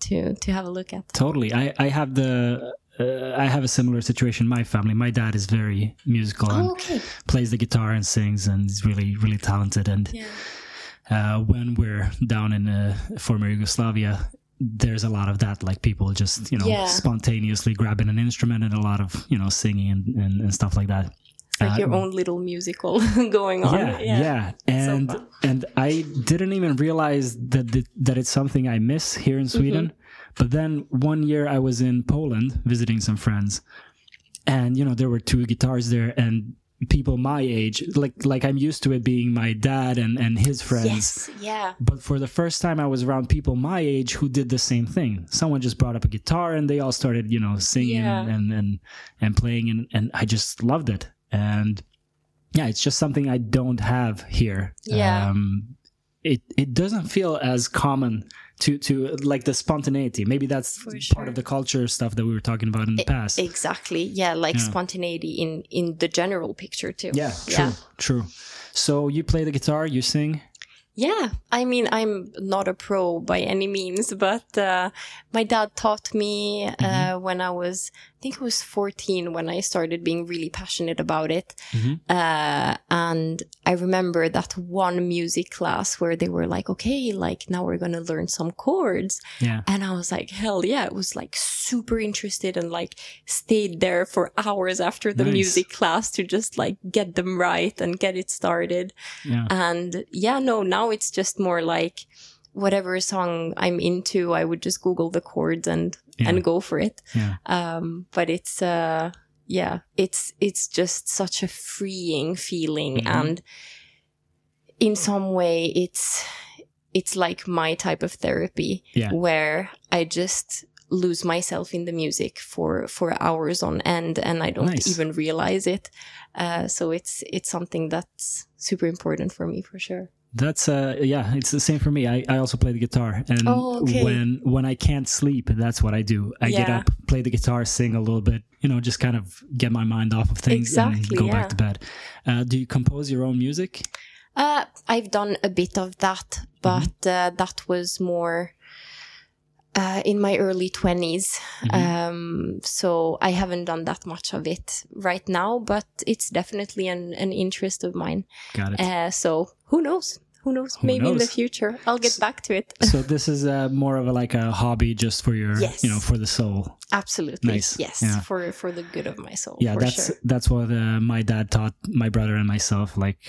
To to have a look at Totally. I, I have the uh, I have a similar situation in my family. My dad is very musical and oh, okay plays the guitar and sings and he's really really talented and yeah uh, when we're down in uh, former Yugoslavia there's a lot of that like people just you know Yeah. spontaneously grabbing an instrument and a lot of you know singing and, and, and stuff like that like Uh, your own little musical [laughs] going on yeah, yeah, and fun. and I didn't even realize that that, that it's something I miss here in Sweden. Mm-hmm. But then one year I was in Poland visiting some friends, and you know there were two guitars there, and people my age, like like I'm used to it being my dad and and his friends. yes yeah But for the first time, I was around people my age who did the same thing. Someone just brought up a guitar and they all started, you know, singing Yeah. and and and playing, and and I just loved it. And yeah, it's just something I don't have here. Yeah. Um, it it doesn't feel as common to to like the spontaneity. Maybe that's For part of the culture stuff that we were talking about in the past. Exactly. Yeah, like Yeah. spontaneity in in the general picture too. yeah, true, true. So you play the guitar, you sing. Yeah, I mean, I'm not a pro by any means, but uh, my dad taught me uh, Mm-hmm. when I was, I think I was 14 when I started being really passionate about it. Mhm. Uh, and I remember that one music class where they were like, okay, like now we're going to learn some chords. Yeah, And I was like, hell yeah, It was like super interested and like stayed there for hours after the Nice. music class to just like get them right and get it started. yeah, And yeah, no, now it's just more like whatever song I'm into, I would just Google the chords and Yeah. and go for it. yeah, Um, but it's uh yeah, it's it's just such a freeing feeling Mhm. and in some way it's it's like my type of therapy Yeah. where I just lose myself in the music for for hours on end and I don't Nice. even realize it. Uh, so it's it's something that's super important for me for sure. That's uh yeah, it's the same for me. I, I also play the guitar and Oh, okay. when when I can't sleep, that's what I do. I get up, play the guitar, sing a little bit, you know, just kind of get my mind off of things Exactly, and go yeah. back to bed. Uh, do you compose your own music? Uh, I've done a bit of that, but uh, that was more uh, in my early 20s. Um, so I haven't done that much of it right now, but it's definitely an, an interest of mine. Got it. Uh, so who knows? Who knows? Who Maybe in the future I'll get back to it. so this is uh, more of a like a hobby just for your Yes. you know for the soul Absolutely. Nice. Yes. Yeah. For for the good of my soul. yeah for that's sure. that's what uh, my dad taught my brother and myself like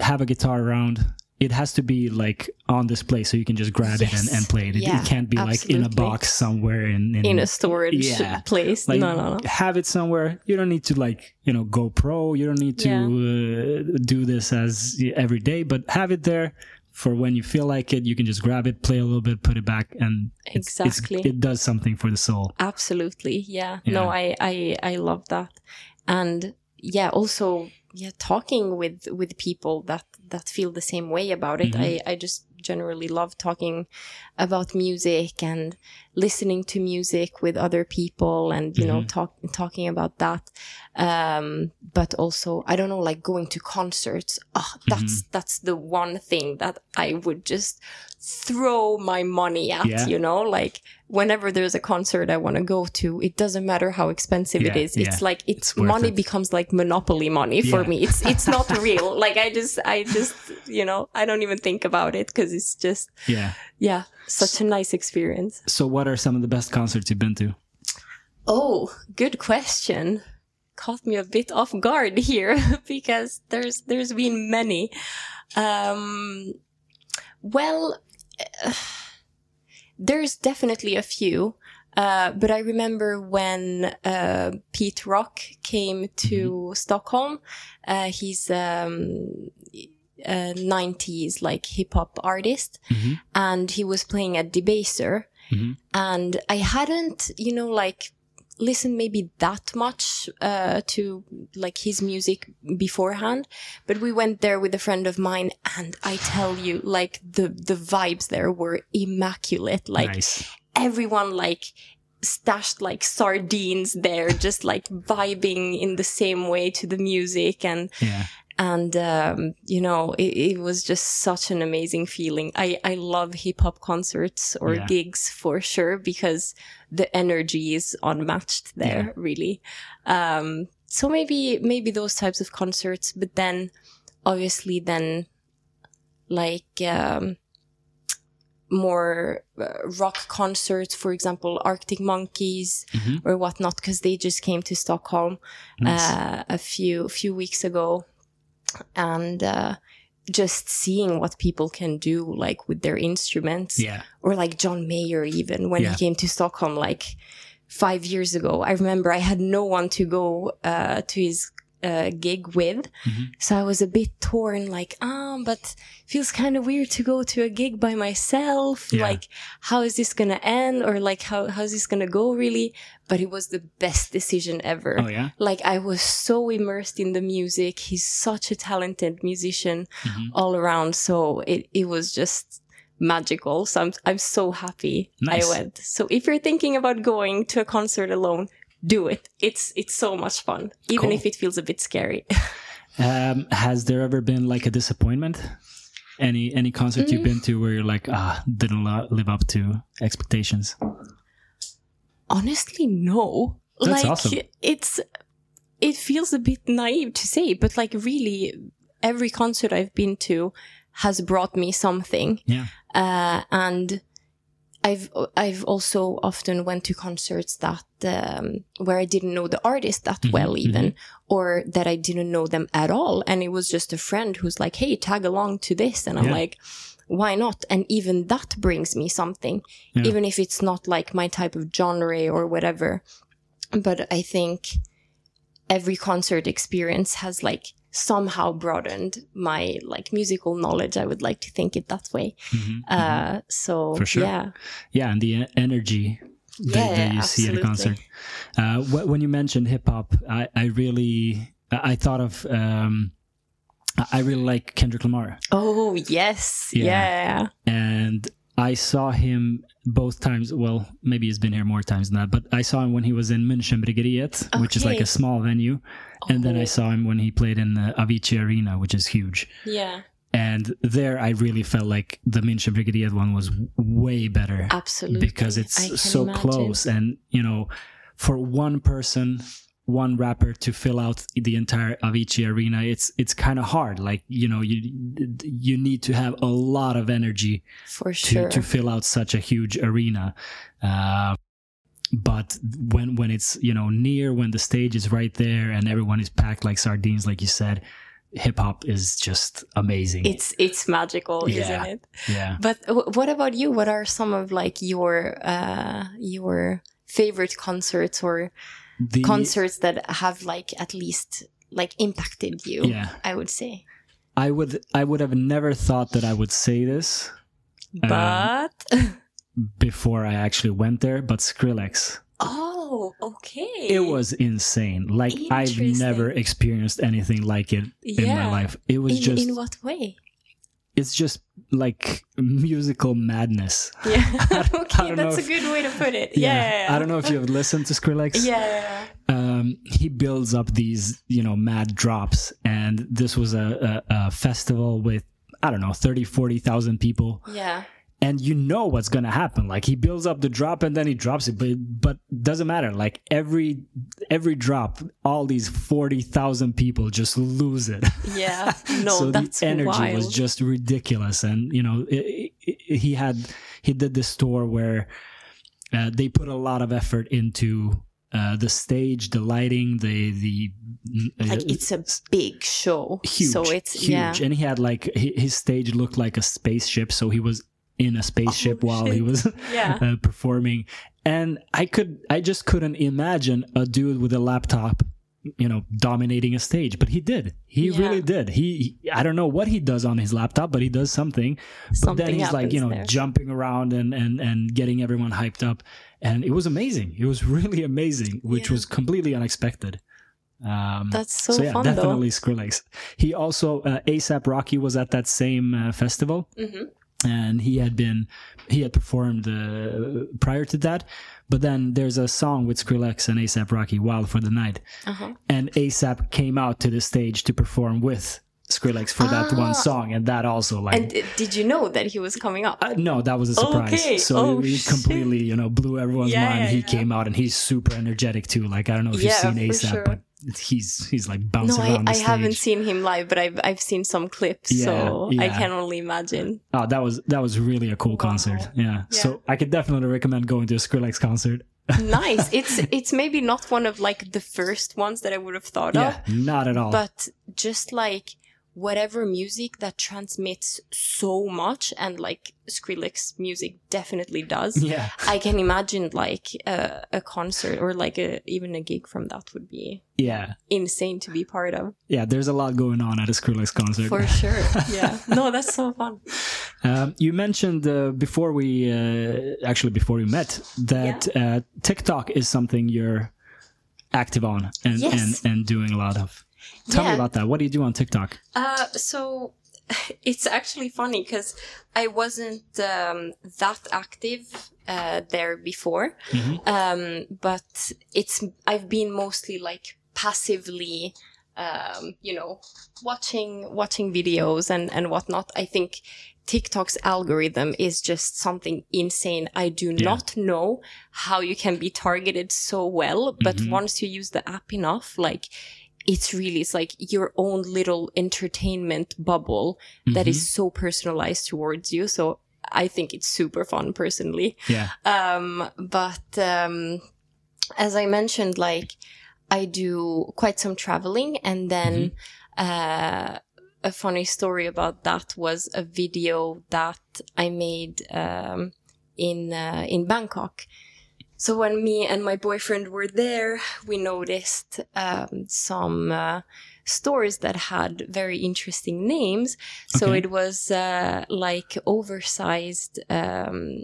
have a guitar around it has to be like on display so you can just grab it and, and play it. It- Yeah, it can't be like in a box somewhere in in, in a storage Yeah. place. like no, no, no. have it somewhere you don't need to like you know go pro you don't need to uh, do this as every day but have it there for when you feel like it you can just grab it play a little bit put it back and it's, it's- Exactly. it does something for the soul Absolutely. Yeah. Yeah. No, I, I, I love that. And yeah, also, yeah, talking with, with people that, that feel the same way about it. Mhm. I, I just generally love talking about music and listening to music with other people and, you know, Mhm. talk, talking about that. Um, but also, I don't know, like going to concerts. Oh, that's, Mm-hmm. that's the one thing that I would just throw my money at, Yeah. you know, like whenever there's a concert I want to go to, it doesn't matter how expensive it Yeah, is. It's yeah. like it's, It's money it. becomes like monopoly money for Yeah. me. It's it's [laughs] not real. Like I just I just you know I don't even think about it because it's just yeah yeah such a nice experience. so what are some of the best concerts you've been to Oh, good question. Caught me a bit off guard [laughs] here [laughs] because there's there's been many. Um, well, uh, there's definitely a few. Uh, but I remember when uh, Pete Rock came to Stockholm. Uh, he's um, a 90s like hip hop artist, Mhm. and he was playing at Debaser Mhm. and I hadn't, you know, like listened maybe that much uh, to like his music beforehand, but we went there with a friend of mine, and I tell you, like the the vibes there were immaculate. Like nice everyone like stashed like sardines there, just like vibing in the same way to the music and yeah and um, you know it, it was just such an amazing feeling i i love hip hop concerts or Yeah. gigs for sure because the energy is unmatched there really um so maybe maybe those types of concerts but then obviously then like um more uh, rock concerts for example arctic monkeys Mhm. or whatnot because they just came to stockholm nice. uh, a few few weeks ago, and uh, just seeing what people can do like with their instruments, yeah or like John Mayer even when Yeah. he came to Stockholm like five years ago. I remember I had no one to go uh, to his uh, gig with. Mhm. So I was a bit torn, like, ah, but feels kind of weird to go to a gig by myself. Yeah. Like, how is this gonna end, or like, how how's this gonna go, really? But it was the best decision ever. Oh yeah. Like, I was so immersed in the music. He's such a talented musician Mhm. all around. So it it was just magical. So I'm I'm so happy Nice. I went. So if you're thinking about going to a concert alone, do it. It's it's so much fun, even Cool. if it feels a bit scary. [laughs] Um, has there ever been like a disappointment? Any any concert you've been to where you're like, ah, didn't li- live up to expectations? Honestly, no. That's like awesome. it's it feels a bit naive to say, but like really every concert I've been to has brought me something. Yeah. Uh, and I've I've also often went to concerts that um, where I didn't know the artist that Mhm, well even or that I didn't know them at all. And it was just a friend who's like hey tag along to this. And I'm Yeah. like why not? And even that brings me something Yeah. even if it's not like my type of genre or whatever. But I think every concert experience has like somehow broadened my like musical knowledge I would like to think it that way Mhm, mhm. uh, so For sure. yeah, yeah, and the energy that, Yeah, that you see at a concert. Uh, wh- when you mentioned hip hop, I, I really I thought of um, I I really like Kendrick Lamar, Oh yes, Yeah. yeah, and I saw him both times. Well, maybe he's been here more times than that, but I saw him when he was in München Bryggeriet, which is like a small venue, and then I Oh, saw him when he played in the Avicii Arena, which is huge. yeah, And there, I really felt like the München Bryggeriet one was way better absolutely. because it's so imagine. close and you know for one person one rapper to fill out the entire Avicii arena it's it's kind of hard like you know you you need to have a lot of energy for to sure. to fill out such a huge arena uh, but when when it's you know near when the stage is right there and everyone is packed like sardines like you said hip hop is just amazing It's it's magical, Yeah. isn't it? yeah But w- what about you? What are some of like your uh your favorite concerts or the concerts that have like at least like impacted you? yeah I would say. I would I would have never thought that I would say this Um, But [laughs] before I actually went there, but Skrillex. oh, okay. It was insane. Like I've never experienced anything like it in my life. It was in, just in what way? It's just like musical madness. Yeah. [laughs] [laughs] Okay, that's a good way to put it. Yeah. yeah, yeah. I don't know if you have listened to Skrillex. [laughs] Yeah. um, he builds up these you know mad drops and this was a, a, a festival with i don't know 30 40000 people Yeah. And you know what's gonna happen like he builds up the drop and then he drops it but but doesn't matter like every every drop all these 40000 people just lose it Yeah. [laughs] No, so that's the energy wild. was just ridiculous and you know it, it, he had he did this tour where uh, they put a lot of effort into uh, the stage the lighting the the uh, like it's a big show. huge So it's huge yeah. and he had like his stage looked like a spaceship so he was in a spaceship Oh, while he was [laughs] Yeah. uh, performing and i could i just couldn't imagine a dude with a laptop you know dominating a stage but he did he Yeah. really did he, i don't know what he does on his laptop but he does something something but then he's like you know there. jumping around and and and getting everyone hyped up and it was amazing it was [laughs] really amazing which Yeah. was completely unexpected um That's so, yeah, fun definitely Skrillex. He also uh, ASAP Rocky was at that same uh, festival, though. And he had been he had performed uh, prior to that. But then there's a song with Skrillex and ASAP Rocky, "Wild for the Night," Uh-huh. and ASAP came out to the stage to perform with Skrillex for that Ah. one song, and that also like. And did you know that he was coming up? uh, no, that was a surprise. Okay. So Oh, shit. completely, you know, blew everyone's Yeah, mind. yeah, he yeah. came out and he's super energetic too. Like I don't know if you've seen ASAP, sure. but [laughs] he's he's like no, bouncing I, around the I stage. haven't seen him live, but I've I've seen some clips, Yeah, so I can only imagine. Oh, that was that was really a cool Wow. concert. Yeah. So I could definitely recommend going to a Skrillex concert. [laughs] nice. It's it's maybe not one of like the first ones that I would have thought Yeah, of, not at all. but just like whatever music that transmits so much and like Skrillex music definitely does. [laughs] Yeah. I can imagine like a, a concert or like a even a gig from that would be Yeah. insane to be part of. Yeah. There's a lot going on at a Skrillex concert. For sure. [laughs] Yeah. No, that's so fun. Um, you mentioned uh, before we uh, actually before we met that uh, TikTok is something you're active on and, Yes. and and doing a lot of. Tell me about that. What do you do on TikTok? Uh, so [laughs] it's actually funny because I wasn't um, that active uh, there before, um, but it's I've been mostly like passively, um, you know, watching watching videos and and whatnot. I think TikTok's algorithm is just something insane. I do Yeah. not know how you can be targeted so well, but Mhm. once you use the app enough, like it's really it's like your own little entertainment bubble that Mhm. is so personalized towards you. So I think it's super fun personally. Yeah. Um, but um, as I mentioned, like I do quite some traveling, and then uh, a funny story about that was a video that I made um, in uh, in Bangkok. So when me and my boyfriend were there, we noticed um, some uh, stores that had very interesting names. So Okay. it was uh, like oversized um,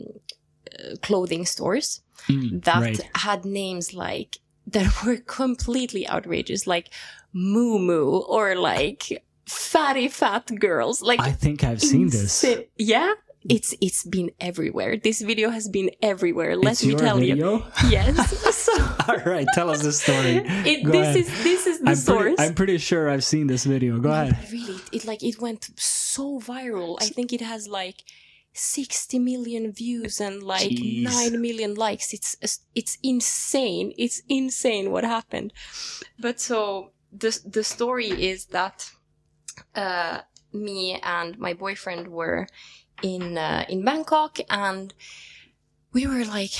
uh, clothing stores Mm, that right. had names like that [laughs] were completely outrageous, like Moo Moo or like Fatty Fat Girls. Like I think I've seen this. Yeah, it's it's been everywhere. This video has been everywhere. Let It's me tell you. Yes. [laughs] So All right, tell us the story. [laughs] it, this ahead. is this is the I'm source. pretty, I'm pretty sure I've seen this video. Go ahead. Really, it like it went so viral. I think it has like 60 million views and like Jeez. 9 million likes. It's it's insane. It's insane what happened. But so the the story is that uh me and my boyfriend were in uh, in Bangkok and we were like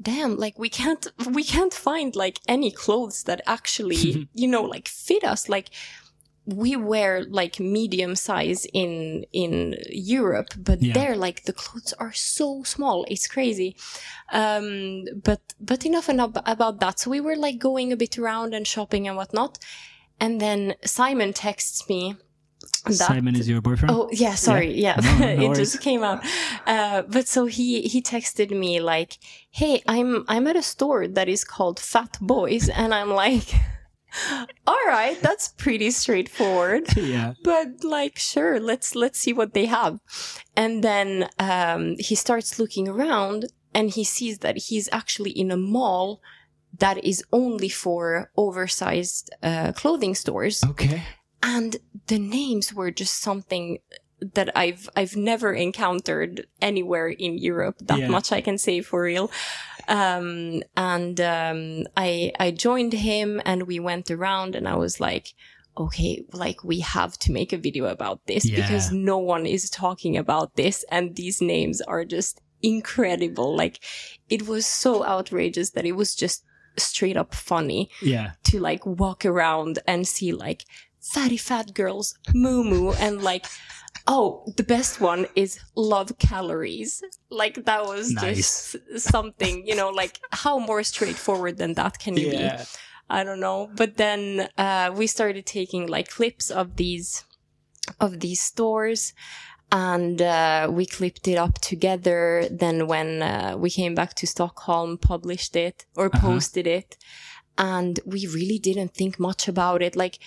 damn like we can't [laughs] we can't find like any clothes that actually [laughs] you know like fit us like we wear like medium size in in Europe, but Yeah. there like the clothes are so small. It's crazy. Um, but but enough ab- about that. So we were like going a bit around and shopping and whatnot, and then Simon texts me. That, Simon is your boyfriend? Oh yeah, sorry, yeah, No, no [laughs] it just came out. Uh, but so he he texted me like, "Hey, I'm I'm at a store that is called Fat Boys," and I'm like, [laughs] "All right, that's pretty straightforward." [laughs] yeah. but like sure let's let's see what they have and then um, he starts looking around and he sees that he's actually in a mall that is only for oversized uh, clothing stores Okay. And the names were just something that I've I've never encountered anywhere in Europe. That Yeah. much I can say for real. Um, and um, I I joined him and we went around and I was like, okay, like we have to make a video about this Yeah. because no one is talking about this and these names are just incredible. Like it was so outrageous that it was just straight up funny Yeah. to like walk around and see like fatty fat girls moo moo and like oh the best one is love calories like that was Nice. just something you know like how more straightforward than that can you Yeah. be i don't know but then uh we started taking like clips of these of these stores and uh, we clipped it up together. Then when uh, we came back to Stockholm, published it or Uh-huh. posted it, and we really didn't think much about it. Like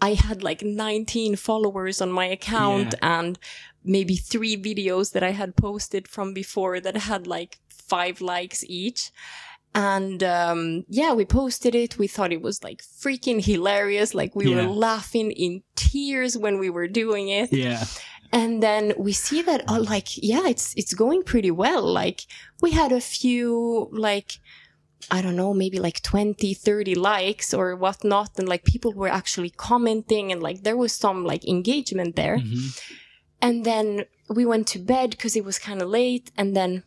I had like 19 followers on my account and maybe three videos that I had posted from before that had like five likes each. And um, yeah, we posted it. We thought it was like freaking hilarious. Like we Yeah. were laughing in tears when we were doing it Yeah. and then we see that oh like yeah it's it's going pretty well like we had a few like i don't know maybe like 20 30 likes or whatnot and like people were actually commenting and like there was some like engagement there Mhm. and then we went to bed because it was kind of late and then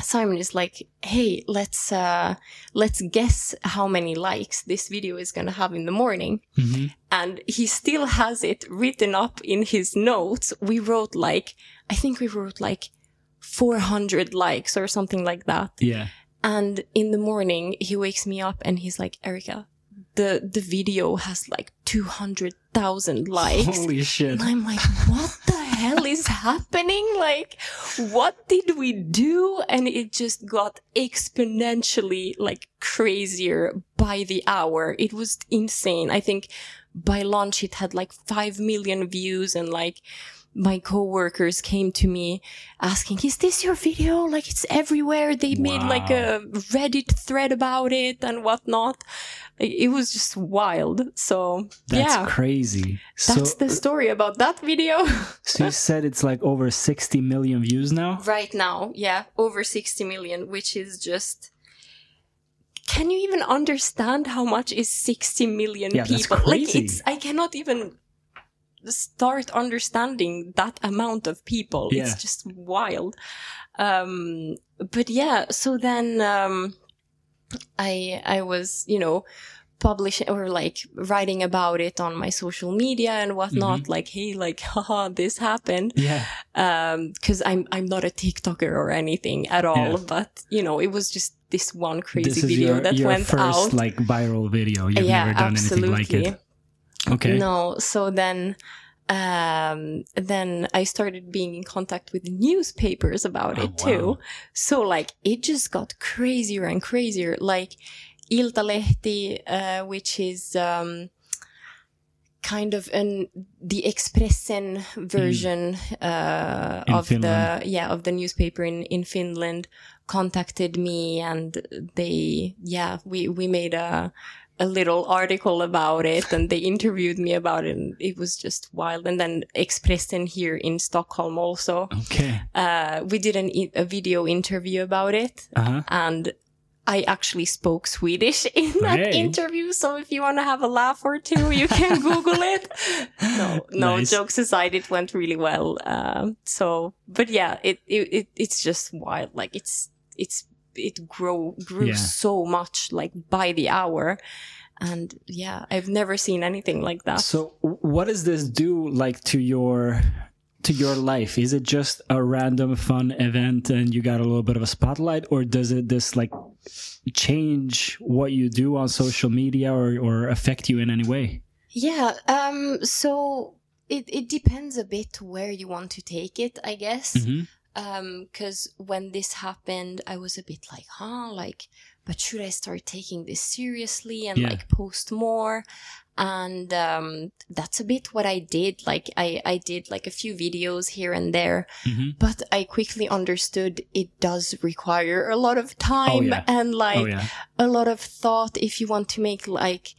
Simon is like, "Hey, let's uh let's guess how many likes this video is going to have in the morning." hmm And he still has it written up in his notes. We wrote like I think we wrote like 400 likes or something like that. Yeah. And in the morning, he wakes me up and he's like, Erika, the, the video has like 200,000 likes. Holy shit. And I'm like, what the hell is happening? Like, what did we do? And it just got exponentially like crazier by the hour. It was insane. I think by launch, it had like 5 million views and like, my coworkers came to me asking, is this your video? Like it's everywhere. They made like a Reddit thread about it and whatnot. It was just wild. So That's yeah, crazy. that's so, the story about that video. [laughs] so you said it's like over 60 million views now? right now, yeah, over 60 million, which is just. Can you even understand how much is 60 million Yeah, that's people? Like it's I cannot even start understanding that amount of people. Yeah. It's just wild. Um but yeah, so then um I I was, you know, publishing or like writing about it on my social media and whatnot, Mm-hmm. like, hey, like, [laughs] haha, this happened Yeah. um because i'm i'm not a tiktoker or anything at all Yeah. but you know it was just this one crazy This is video your, that your went first out like viral video. You've yeah never done absolutely anything like it. Okay. no so then um then i started being in contact with newspapers about Oh, it too wow. so like it just got crazier and crazier like iltalehti uh, which is um kind of an the expressen version uh, of Finland. the yeah of the newspaper in in finland contacted me and they yeah we we made a a little article about it and they interviewed me about it and it was just wild and then expressen here in stockholm also Okay. uh, we did an, a video interview about it Uh huh. and I actually spoke Swedish [laughs] in that Hey. interview. So if you want to have a laugh or two, you can [laughs] Google it. No, no Nice. jokes aside, it went really well. Um, so, but yeah, it, it, it it's just wild. Like it's, it's, it grow, grew Yeah. so much like by the hour. And yeah, I've never seen anything like that. So, what does this do like to your to your life? Is it just a random fun event and you got a little bit of a spotlight, or does it this like change what you do on social media or or affect you in any way? Yeah. Um. So it it depends a bit where you want to take it, I guess. Mhm. Um. Because when this happened, I was a bit like, huh, like, but should I start taking this seriously and Yeah. like post more? And um, that's a bit what I did. Like, I I did like a few videos here and there, Mhm. but I quickly understood it does require a lot of time yeah. and like oh yeah. a lot of thought if you want to make like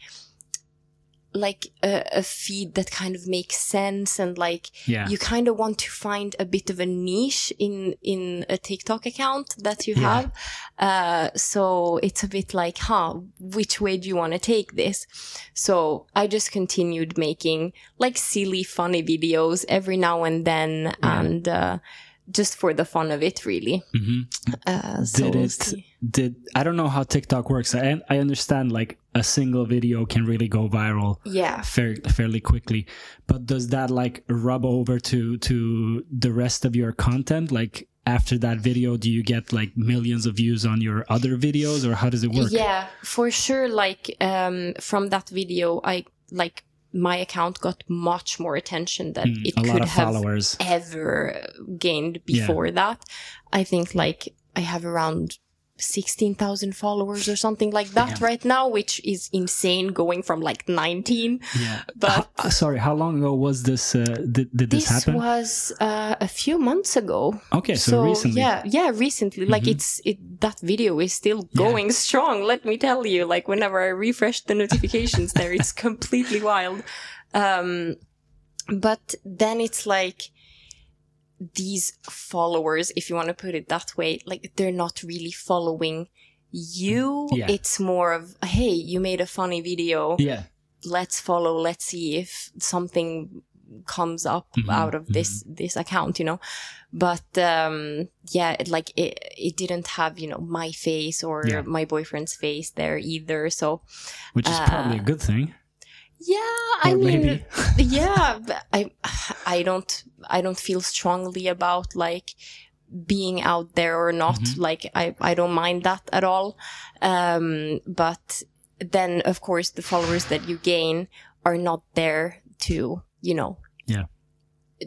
like a, a feed that kind of makes sense and like Yeah. you kind of want to find a bit of a niche in in a TikTok account that you Yeah. have. Uh, so it's a bit like, huh, which way do you want to take this? So I just continued making like silly, funny videos every now and then, and uh, just for the fun of it, really. Mhm. Uh, so Did it? Did I don't know how TikTok works. I I understand like a single video can really go viral Yeah. fair, fairly quickly, but does that like rub over to to the rest of your content? Like after that video, do you get like millions of views on your other videos, or how does it work? Yeah, for sure. Like um, from that video, I like my account got much more attention than Mm, it could have followers. ever gained Yeah. before that. I think like I have around. 16,000 followers or something like that Damn. right now, which is insane going from like 19. Yeah. But uh, sorry, how long ago was this? Uh, did, did this, this happen? This was uh, a few months ago. okay, so, recently. yeah yeah recently like Mhm. it's it that video is still Yeah. going strong let me tell you like whenever i refresh the notifications there it's [laughs] completely wild um but then it's like these followers if you want to put it that way like they're not really following you Yeah. it's more of hey you made a funny video Yeah. let's follow let's see if something comes up Mhm, out of this this account you know but um yeah it, like it, it didn't have you know my face or Yeah. my boyfriend's face there either so which is probably a Uh, good thing. Yeah i mean [laughs] yeah but i [sighs] i don't i don't feel strongly about like being out there or not Mhm. like i i don't mind that at all um but then of course the followers that you gain are not there to you know.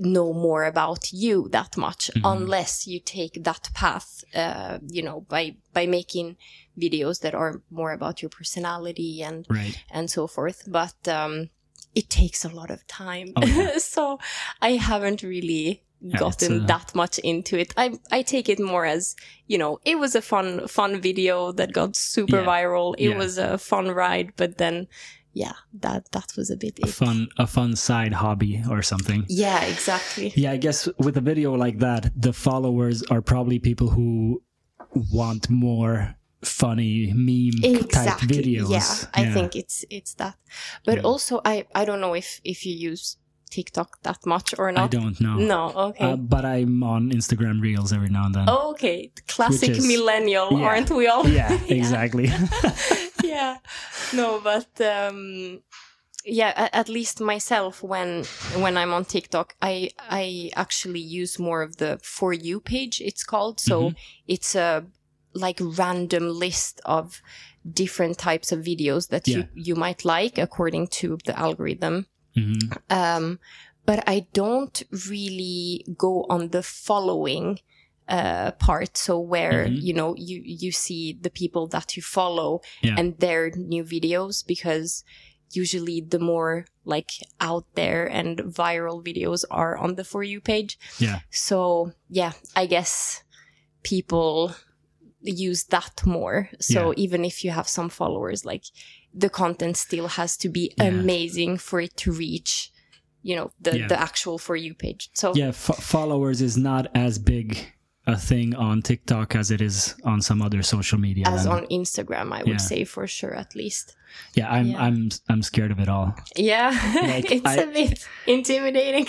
Know more about you that much Mhm. unless you take that path uh you know by by making videos that are more about your personality and Right. and so forth. But um, it takes a lot of time, Oh, [laughs] so I haven't really Yeah, gotten uh, that much into it. I I take it more as you know, it was a fun fun video that got super Yeah. viral. It Yeah. was a fun ride, but then yeah, that that was a bit A fun, a fun side hobby or something. Yeah, exactly. Yeah, I guess with a video like that, the followers are probably people who want more funny meme type Exactly. videos. Yeah, I think it's it's that. But Yeah. also, I I don't know if if you use TikTok that much or not. I don't know. No, okay. Uh, but I'm on Instagram Reels every now and then. Okay, classic is- millennial, Yeah. aren't we all? Yeah, [laughs] exactly. [laughs] yeah. No, but um yeah, at least myself when when I'm on TikTok, I I actually use more of the for you page it's called. So Mm-hmm. it's a like random list of different types of videos that you Yeah. you might like according to the algorithm. Mhm. Um, but I don't really go on the following uh, part. So where Mhm. you know you you see the people that you follow Yeah. and their new videos because usually the more like out there and viral videos are on the for you page. Yeah. So yeah, I guess people use that more. So Yeah. even if you have some followers, like the content still has to be Yeah. amazing for it to reach, you know, the, Yeah. the actual for you page. So Yeah, f- followers is not as big a thing on TikTok as it is on some other social media. as on Instagram, I would Yeah. say for sure, at least. yeah, I'm yeah. I'm I'm scared of it all. Yeah, [laughs] Like, [laughs] it's I- a bit intimidating.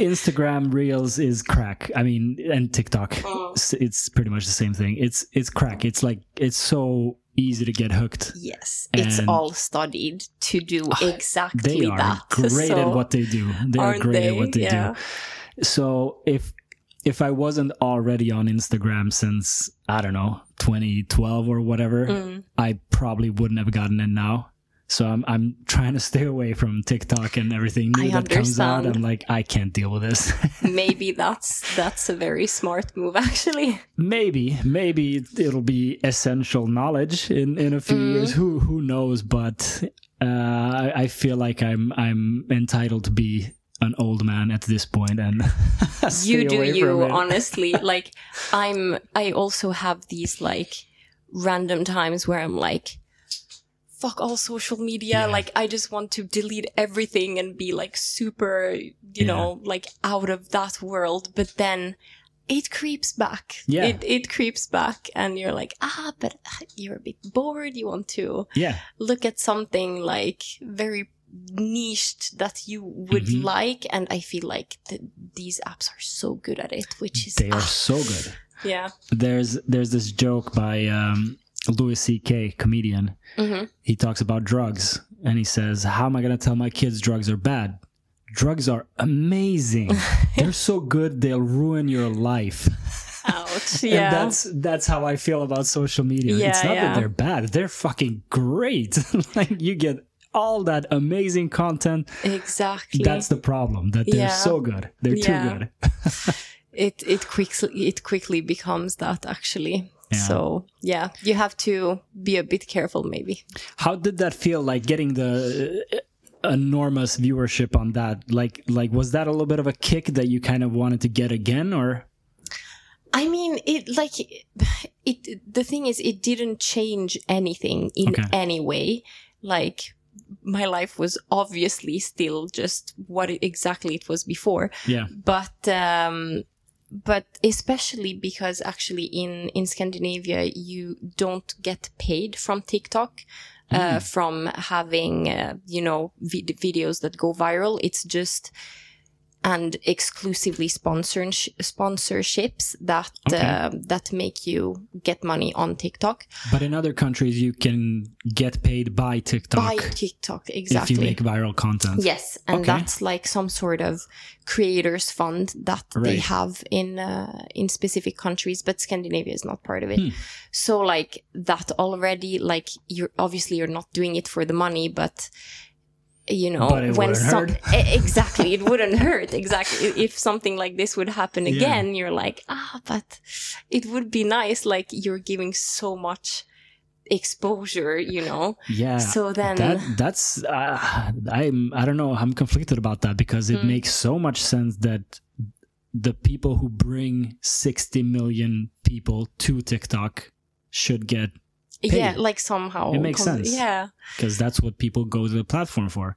Instagram Reels is crack. I mean, and TikTok, Mm. s- it's pretty much the same thing. It's it's crack. It's like it's so easy to get hooked. yes, it's all studied to do [sighs] exactly that. They are that. [laughs] great so, at what they do. They are great they? at what they Yeah. do. So if if I wasn't already on Instagram since I don't know 2012 or whatever, Mm. I probably wouldn't have gotten in now. So I'm I'm [laughs] trying to stay away from TikTok and everything new I that comes out. understand. I'm like I can't deal with this. [laughs] Maybe that's that's a very smart move, [laughs] actually. maybe maybe it'll be essential knowledge in in a few Mm. years. Who who knows? But uh, I, I feel like I'm I'm entitled to be an old man at this point and [laughs] you do you honestly. [laughs] Like i'm i also have these like random times where i'm like fuck all social media. Yeah. like i just want to delete everything and be like super you Yeah. know like out of that world. But then it creeps back. Yeah. it, it creeps back and you're like ah but you're a bit bored. You want to yeah. look at something like very niched that you would Mhm. like and i feel like th- these apps are so good at it which is they are ah, [laughs] so good. yeah There's there's this joke by um, Louis C.K. comedian. hmm He talks about drugs and he says, "How am I gonna tell my kids drugs are bad? Drugs are amazing. [laughs] They're so good they'll ruin your life." ouch [laughs] And yeah that's that's how I feel about social media. Yeah, it's not yeah. that they're bad; they're fucking great. like you get all that amazing content. exactly That's the problem. That they're Yeah. so good. They're Yeah. too good. [laughs] it it quickly it quickly becomes that actually Yeah. so yeah you have to be a bit careful maybe How did that feel? Like getting the uh, enormous viewership on that. Like like was that a little bit of a kick that you kind of wanted to get again, or I mean, it like [sighs] it. The thing is, it didn't change anything in Okay. any way. Like my life was obviously still just what it, exactly it was before, yeah, but um, but especially because actually in in Scandinavia you don't get paid from TikTok. Uh, from having uh, you know vid- videos that go viral. It's just and exclusively sponsor sponsorships that Okay. uh, that make you get money on TikTok But in other countries, you can get paid by TikTok by TikTok exactly. if you make viral content. Yes, and Okay. that's like some sort of creators fund that they have in uh, in specific countries, but Scandinavia is not part of it. Hmm. So like that already, like you're obviously you're not doing it for the money, but you know wouldn't some hurt. [laughs] Exactly it wouldn't hurt exactly if something like this would happen Yeah. again you're like ah but it would be nice like you're giving so much exposure you know Yeah. so then that that's uh, I'm I don't know I'm conflicted about that because it Mm. makes so much sense that the people who bring 60 million people to TikTok should get yeah like somehow It makes com- sense. yeah because that's what people go to the platform for.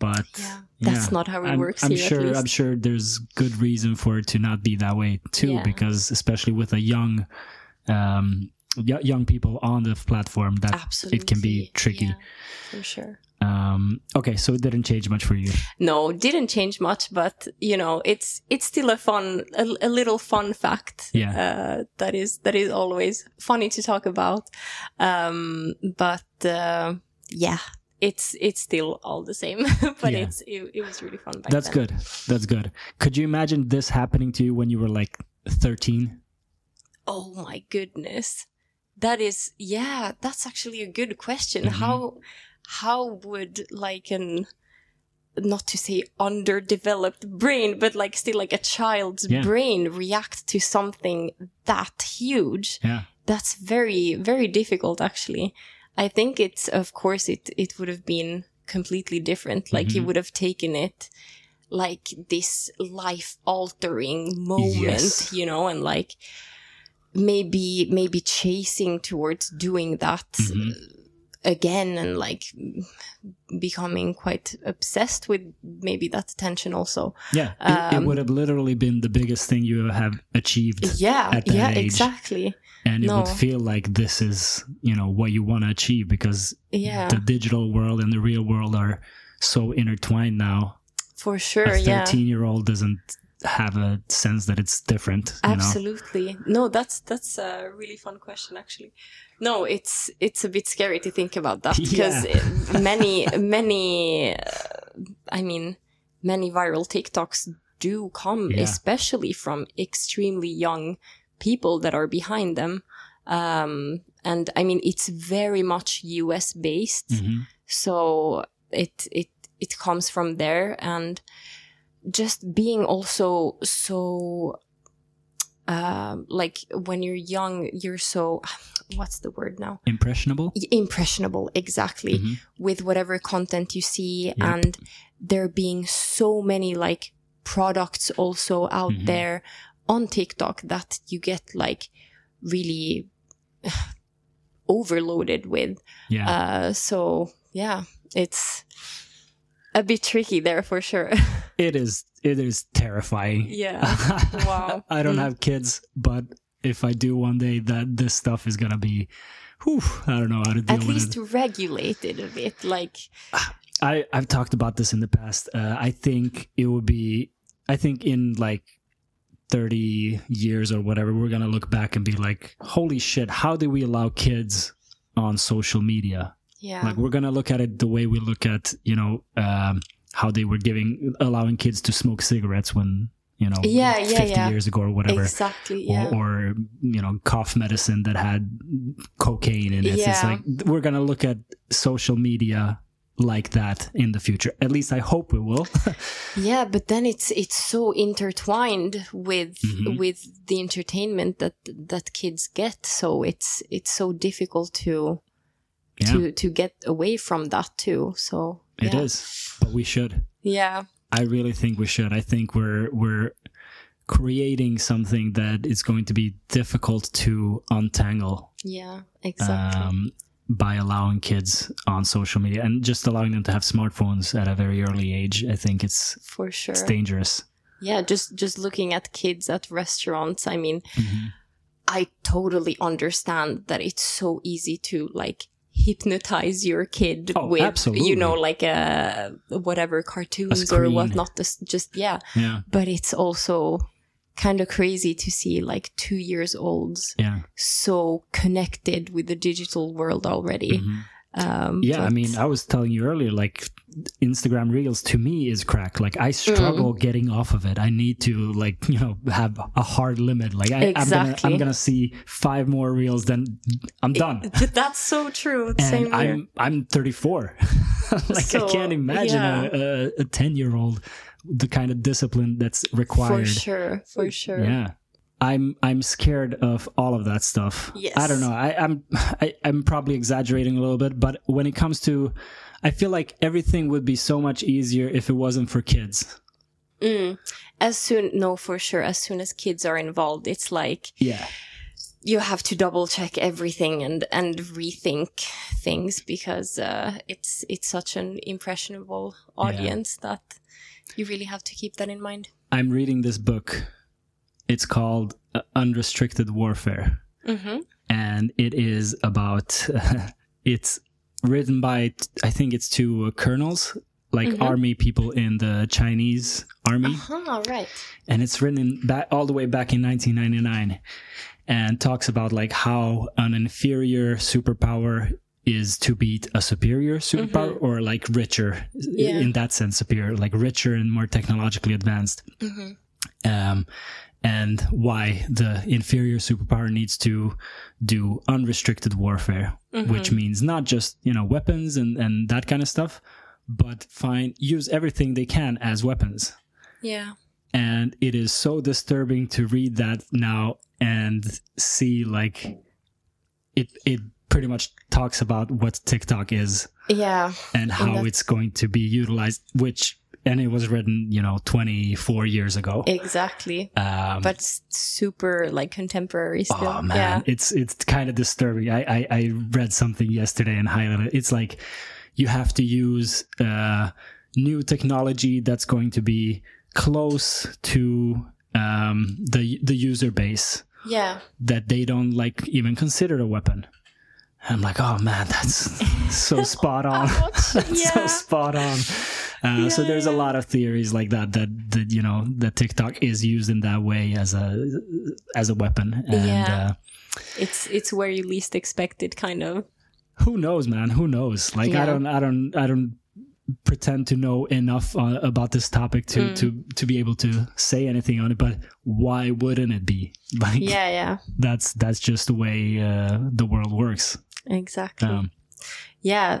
But Yeah, that's yeah, not how it I'm, works I'm here. sure. I'm sure there's good reason for it to not be that way too, Yeah. because especially with a young um, young people on the platform, that Absolutely, it can be tricky. for sure. Um, okay, so it didn't change much for you. No, didn't change much, but you know, it's it's still a fun, a, a little fun fact. Yeah. uh, that is that is always funny to talk about. Um, but uh, yeah, it's it's still all the same. [laughs] but Yeah. it's it, it was really fun. Back That's then. good. That's good. Could you imagine this happening to you when you were like 13? Oh my goodness. That is yeah, that's actually a good question. Mhm. How how would like an not to say underdeveloped brain, but like still like a child's Yeah. brain react to something that huge? Yeah. That's very, very difficult actually. I think it's of course it it would have been completely different. Like you Mhm. would have taken it like this life altering moment, Yes. you know, and like maybe maybe chasing towards doing that Mhm. Again and like becoming quite obsessed with maybe that attention also. Yeah. It, it Um, would have literally been the biggest thing you have achieved. Yeah, yeah, age. exactly. And it would feel like this is, you know, what you want to achieve because Yeah, the digital world and the real world are so intertwined now. for sure. a Yeah. 13 year old doesn't have a sense that it's different. You know? Absolutely. No, that's that's a really fun question actually. No, it's it's a bit scary to think about that [laughs] because Yeah. [laughs] many many uh, I mean many viral TikToks do come Yeah. especially from extremely young people that are behind them. Um and I mean it's very much US based. Mhm. so it it it comes from there and just being also so um like when you're young you're so [sighs] what's the word now Impressionable? Impressionable exactly Mhm. with whatever content you see Yep. and there being so many like products also out Mhm. there on TikTok that you get like really [sighs] overloaded with Yeah. uh, so yeah, it's a bit tricky there for sure. [laughs] it is. It is terrifying. yeah. [laughs] Wow. I don't Mm. have kids, but if I do one day, that this stuff is gonna be. Whew, I don't know how to deal At with least it. regulated a bit. Like, [sighs] I I've talked about this in the past. Uh, I think it would be. I think in like. 30 years or whatever we're gonna look back and be like holy shit how did we allow kids on social media yeah. like we're gonna look at it the way we look at you know um, how they were giving allowing kids to smoke cigarettes when you know Yeah, yeah, 50 yeah. years ago or whatever exactly. Yeah. or, or you know cough medicine that had cocaine in it it's like we're gonna look at social media like that in the future at least i hope we will [laughs] yeah, but then it's it's so intertwined with Mhm. with the entertainment that that kids get. So it's it's so difficult to yeah to to get away from that too. So it is. yeah. but we should Yeah. I really think we should. I think we're we're creating something that is going to be difficult to untangle Yeah. Exactly. um, by allowing kids on social media and just allowing them to have smartphones at a very early age. I think it's for sure. it's dangerous. Yeah, just just looking at kids at restaurants. I mean, Mhm. I totally understand that it's so easy to like hypnotize your kid Oh, with, absolutely. you know, like uh, whatever cartoons or whatnot. Just, just yeah. Yeah. But it's also kind of crazy to see like two years olds Yeah. so connected with the digital world already. Um, Yeah, I mean, I was telling you earlier, like Instagram Reels to me is crack. Like I struggle Mm. getting off of it. I need to like you know have a hard limit. Like I, I'm gonna I'm gonna see five more reels, then I'm done. that's so true. [laughs] Same And here. I'm I'm 34. [laughs] like So, I can't imagine a, a, a 10 year old the kind of discipline that's required. For sure. For sure. Yeah. I'm I'm scared of all of that stuff. Yes. I don't know. I, I'm [laughs] I, I'm probably exaggerating a little bit, but when it comes to I feel like everything would be so much easier if it wasn't for kids. Mm. As soon, no, for sure. As soon as kids are involved, it's like Yeah. you have to double check everything and and rethink things because uh, it's it's such an impressionable audience that you really have to keep that in mind. I'm reading this book. It's called uh, Unrestricted Warfare. hmm and it is about [laughs] it's written by I think it's two uh, colonels like Mhm. army people in the Chinese army Uh-huh, right. and it's written in back all the way back in 1999 and talks about like how an inferior superpower is to beat a superior superpower or like richer Mm-hmm. Yeah. in that sense superior like richer and more technologically advanced hmm um, and why the inferior superpower needs to do unrestricted warfare, mm-hmm. which means not just you know weapons and and that kind of stuff, but find use everything they can as weapons. Yeah. And it is so disturbing to read that now and see like it it pretty much talks about what TikTok is Yeah. and how that- it's going to be utilized, which and it was written you know 24 years ago. Exactly. Um, But super like contemporary still. Oh man, Yeah. it's it's kind of disturbing. I, I I read something yesterday and highlighted. It's like you have to use uh, new technology that's going to be close to um, the the user base Yeah. that they don't like even consider a weapon. I'm like, oh man, that's [laughs] so spot on. [laughs] That's so spot on. Uh, so Yeah, there's a lot of theories like that that that you know that TikTok is used in that way as a as a weapon. And Yeah. uh, It's it's where you least expect it, kind of. who knows, man? Who knows? Like I don't I don't I don't pretend to know enough uh, about this topic to Mm. to to be able to say anything on it. But why wouldn't it be? [laughs] Like Yeah. Yeah. that's that's just the way uh, the world works. Exactly. Um, Yeah,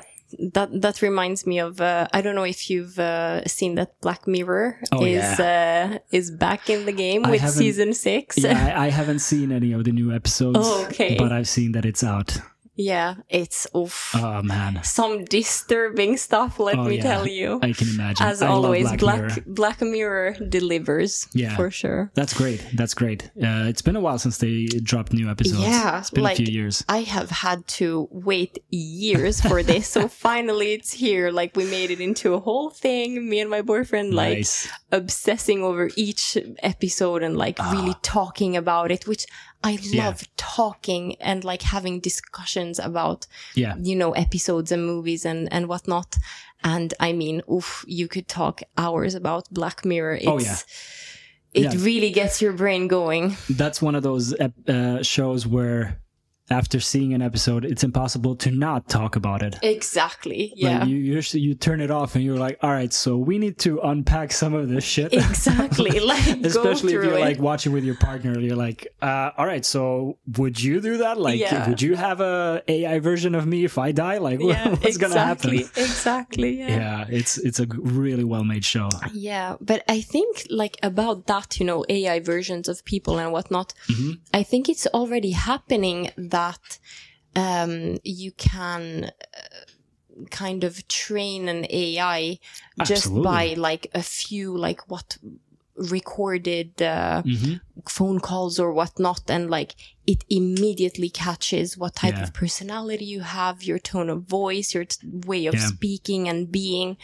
that that reminds me of uh, I don't know if you've uh, seen that Black Mirror Oh, is uh, is back in the game I with season six. yeah, I, [laughs] I haven't seen any of the new episodes. Oh, okay. But I've seen that it's out. Yeah, it's oof. Oh man, some disturbing stuff. Let Oh, me yeah. tell you. I can imagine. As I always, Black Black Mirror. Black Mirror delivers. Yeah. for sure. That's great. That's great. Uh, it's been a while since they dropped new episodes. Yeah, it's been like- a few years. I have had to wait years for this, so [laughs] finally it's here. Like we made it into a whole thing. Me and my boyfriend, like nice. obsessing over each episode and like really talking about it, which I Ah. Yeah. love talking and like having discussions about, Yeah. you know, episodes and movies and, and whatnot. And I mean, oof, you could talk hours about Black Mirror. It's, Oh, yeah. It Yeah. really gets your brain going. That's one of those uh, shows where after seeing an episode, it's impossible to not talk about it. Exactly. Yeah. Like you, you you turn it off and you're like, all right, so we need to unpack some of this shit. [laughs] exactly. [laughs] Like, Especially if you're it. like watching with your partner, you're like, uh, all right, so would you do that? Like, Yeah. would you have a AI version of me if I die? Like, [laughs] yeah, what's gonna happen? exactly, Exactly. Yeah. Yeah, it's it's a really well made show. Yeah, but I think like about that, you know, AI versions of people and whatnot. Mhm. I think it's already happening that um, you can uh, kind of train an AI just Absolutely. by like a few like what recorded uh, hmm phone calls or whatnot and like it immediately catches what type Yeah. of personality you have your tone of voice your t- way of Yeah. speaking and being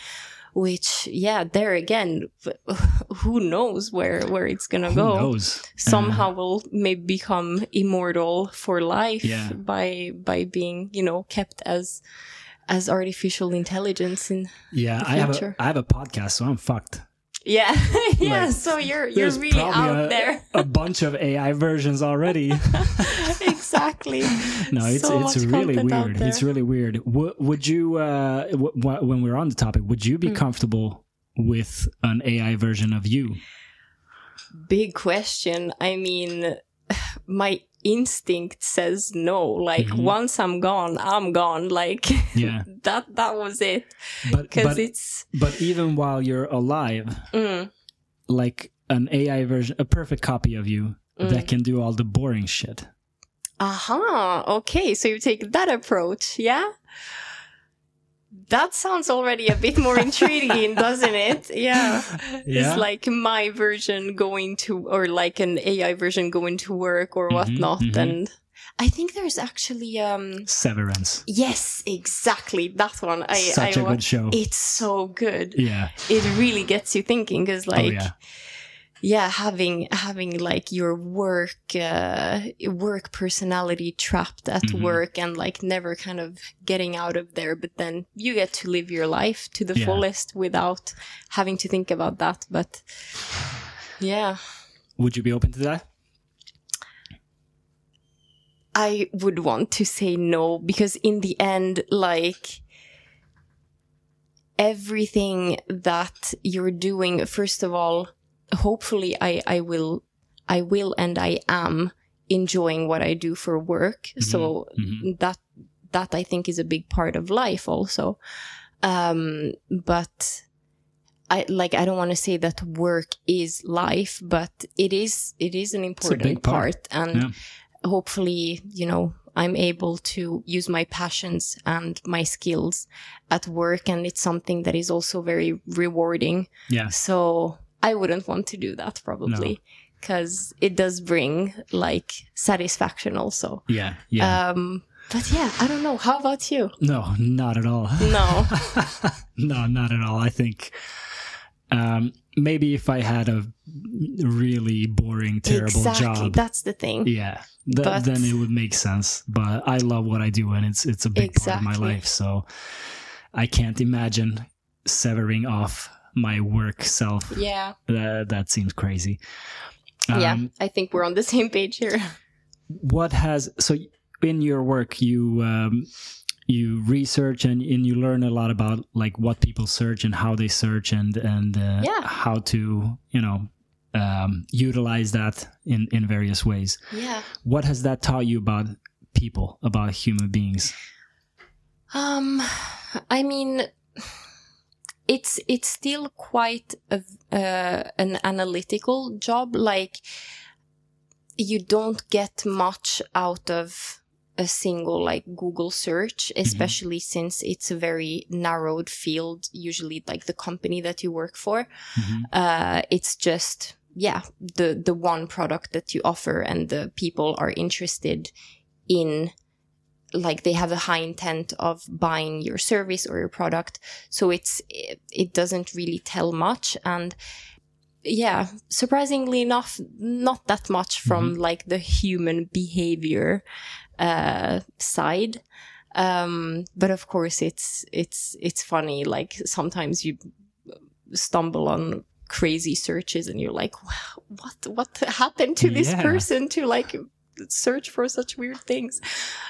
which yeah there again [laughs] who knows where where it's gonna Who go knows? somehow will maybe become immortal for life Yeah. by by being you know kept as as artificial intelligence in Yeah, I have a. I have a podcast, so I'm fucked. yeah [laughs] yeah Like, so you're you're really out a, there a bunch of AI versions already. [laughs] exactly [laughs] no, it's So it's really weird. It's really weird. W- would you, uh, w- w- when we're on the topic, would you be Hmm. comfortable with an AI version of you? big question i mean [sighs] my instinct says no like Mhm. once i'm gone i'm gone like [laughs] Yeah, that that was it but because it's but even while you're alive, mm, like an AI version, a perfect copy of you Mm. that can do all the boring shit. Aha okay so you take that approach yeah? That sounds already a bit more intriguing [laughs] doesn't it? Yeah. Yeah. it's like my version going to or like an ai version going to work or Mhm, whatnot mhm. and i think there's actually um Severance, yes exactly that one. I such I a wa- good show. it's so good. Yeah, it really gets you thinking because like oh yeah, yeah having having like your work uh work personality trapped at Mhm. work and like never kind of getting out of there but then you get to live your life to the Yeah. fullest without having to think about that but yeah Would you be open to that? i would want to say no because in the end like everything that you're doing first of all hopefully i i will i will and i am enjoying what i do for work so Mhm. that that i think is a big part of life also um but i like i don't want to say that work is life but it is it is an important part. part. and Yeah. hopefully you know i'm able to use my passions and my skills at work and it's something that is also very rewarding Yeah, so I wouldn't want to do that probably because it does bring like satisfaction also. yeah, yeah. Um, but yeah, I don't know. How about you? no, not at all. No. [laughs] [laughs] no, not at all. I think um, maybe if I had a really boring, terrible exactly. job, That's the thing. yeah, th- But- then it would make sense. But I love what I do, and it's it's a big part of my life. So I can't imagine severing off my work self. Yeah. That that seems crazy. yeah. Um, I think we're on the [laughs] same page here. what has so in your work you um, you research and, and you learn a lot about like what people search and how they search and and uh, Yeah. how to you know um, utilize that in in various ways Yeah. what has that taught you about people about human beings Um, I mean, it's it's still quite a, uh, an analytical job. Like, you don't get much out of a single like Google search, especially since it's a very narrowed field. Usually, like the company that you work for, Mhm. uh, it's just yeah the the one product that you offer, and the people are interested in like they have a high intent of buying your service or your product. So it's it, it doesn't really tell much. And yeah surprisingly enough not that much from like the human behavior uh side. Um but of course it's it's it's funny. Like sometimes you stumble on crazy searches and you're like wow, what what happened to this Yeah. person to like search for such weird things.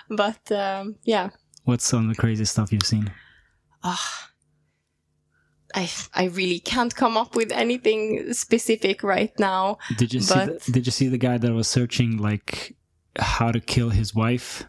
But um yeah. What's some of the crazy stuff you've seen? Ah, I I really can't come up with anything specific right now. did you see the, did you see the guy that was searching like how to kill his wife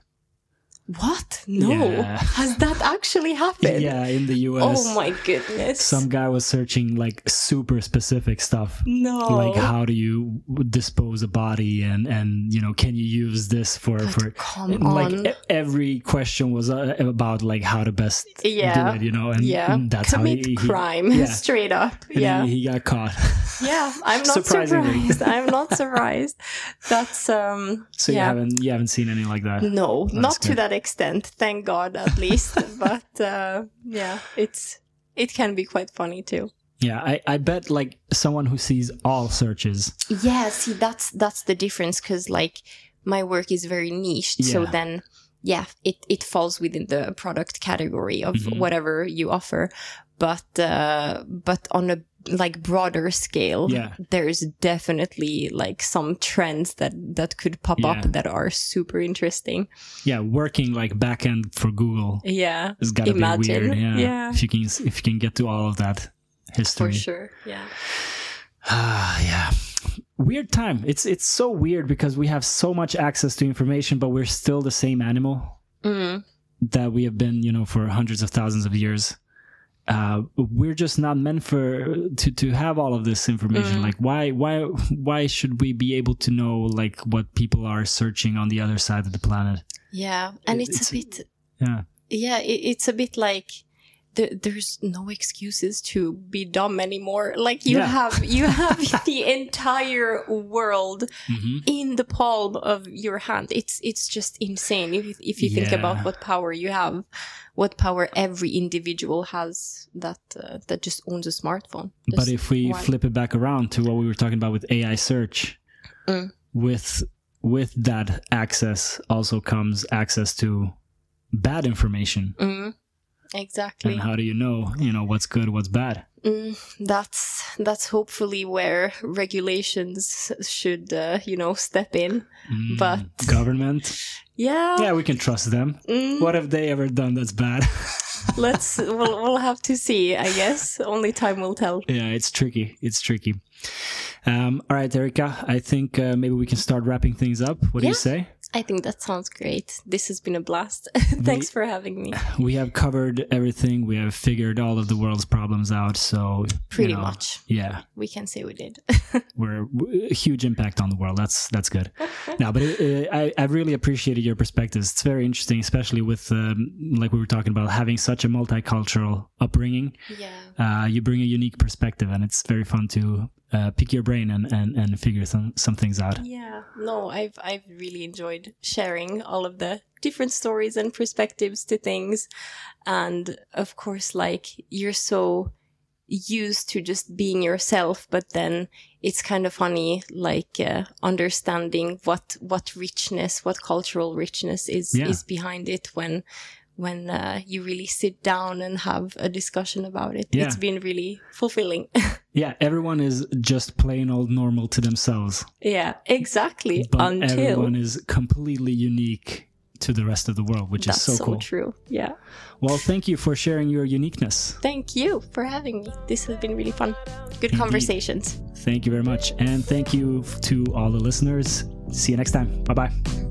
What? No. Yeah. [laughs] Has that actually happened? yeah in the us Oh my goodness. some guy was searching like super specific stuff no. like how do you dispose a body and and you know can you use this for for come like on. every question was uh, about like how to best Yeah. do it you know and yeah. that's Commit how he, he- crime yeah. [laughs] straight up. and yeah. he, he got caught [laughs] yeah. I'm not surprised. I'm not surprised. That's um so yeah. you haven't you haven't seen any like that No, That's not to that extent, thank God at least. [laughs] but uh, yeah, it's it can be quite funny too. Yeah, I, I bet like someone who sees all searches. Yeah, see, that's that's the difference because like my work is very niched, so then yeah, it it falls within the product category of Mhm. whatever you offer, but uh, but on a like broader scale, Yeah. there's definitely like some trends that that could pop Yeah. up that are super interesting. Yeah, working like backend for Google Yeah, it's got to be weird. Yeah. yeah. if you can if you can get to all of that history. for sure. Yeah. Ah, [sighs] yeah. Weird time. It's it's so weird because we have so much access to information, but we're still the same animal Mm. that we have been, you know, for hundreds of thousands of years. Uh, we're just not meant for to to have all of this information. Mm. Like, why why why should we be able to know like what people are searching on the other side of the planet? Yeah, and It- it's, it's- a bit Yeah, yeah it, it's a bit like the, there's no excuses to be dumb anymore like you Yeah. have you [laughs] have the entire world hmm in the palm of your hand it's it's just insane if, if you think about what power you have what power every individual has that uh, that just owns a smartphone But if we one. flip it back around to what we were talking about with AI search, Mm. with with that access also comes access to bad information. Mm, exactly And how do you know, you know, what's good, what's bad? Mm, that's that's hopefully where regulations should uh, you know step in Mm, But- government, yeah, yeah, we can trust them. mm, What have they ever done that's bad? [laughs] let's we'll, we'll have to see i guess only time will tell yeah, it's tricky. It's tricky. Um, all right, Erika, I think uh, maybe we can start wrapping things up. What do you say? I think that sounds great this has been a blast [laughs] thanks for having me [laughs] We have covered everything. We have figured all of the world's problems out. So you pretty know, much yeah. we can say we did [laughs] we're a huge impact on the world. That's that's good. no, but uh, I I really appreciated your perspectives. It's very interesting, especially with um, like we were talking about having such a multicultural upbringing. yeah Uh, you bring a unique perspective, and it's very fun to uh, pick your brain and and, and figure some some things out. yeah no i've i've really enjoyed sharing all of the different stories and perspectives to things and of course like you're so used to just being yourself but then it's kind of funny like uh, understanding what what richness what cultural richness is Yeah. is behind it when when uh, you really sit down and have a discussion about it Yeah. it's been really fulfilling [laughs] Yeah, everyone is just plain old normal to themselves, yeah exactly but until everyone is completely unique to the rest of the world, which that's is so, so cool. true yeah Well, thank you for sharing your uniqueness. thank you for having me this has been really fun good Indeed. conversations Thank you very much. And thank you to all the listeners. See you next time. Bye bye.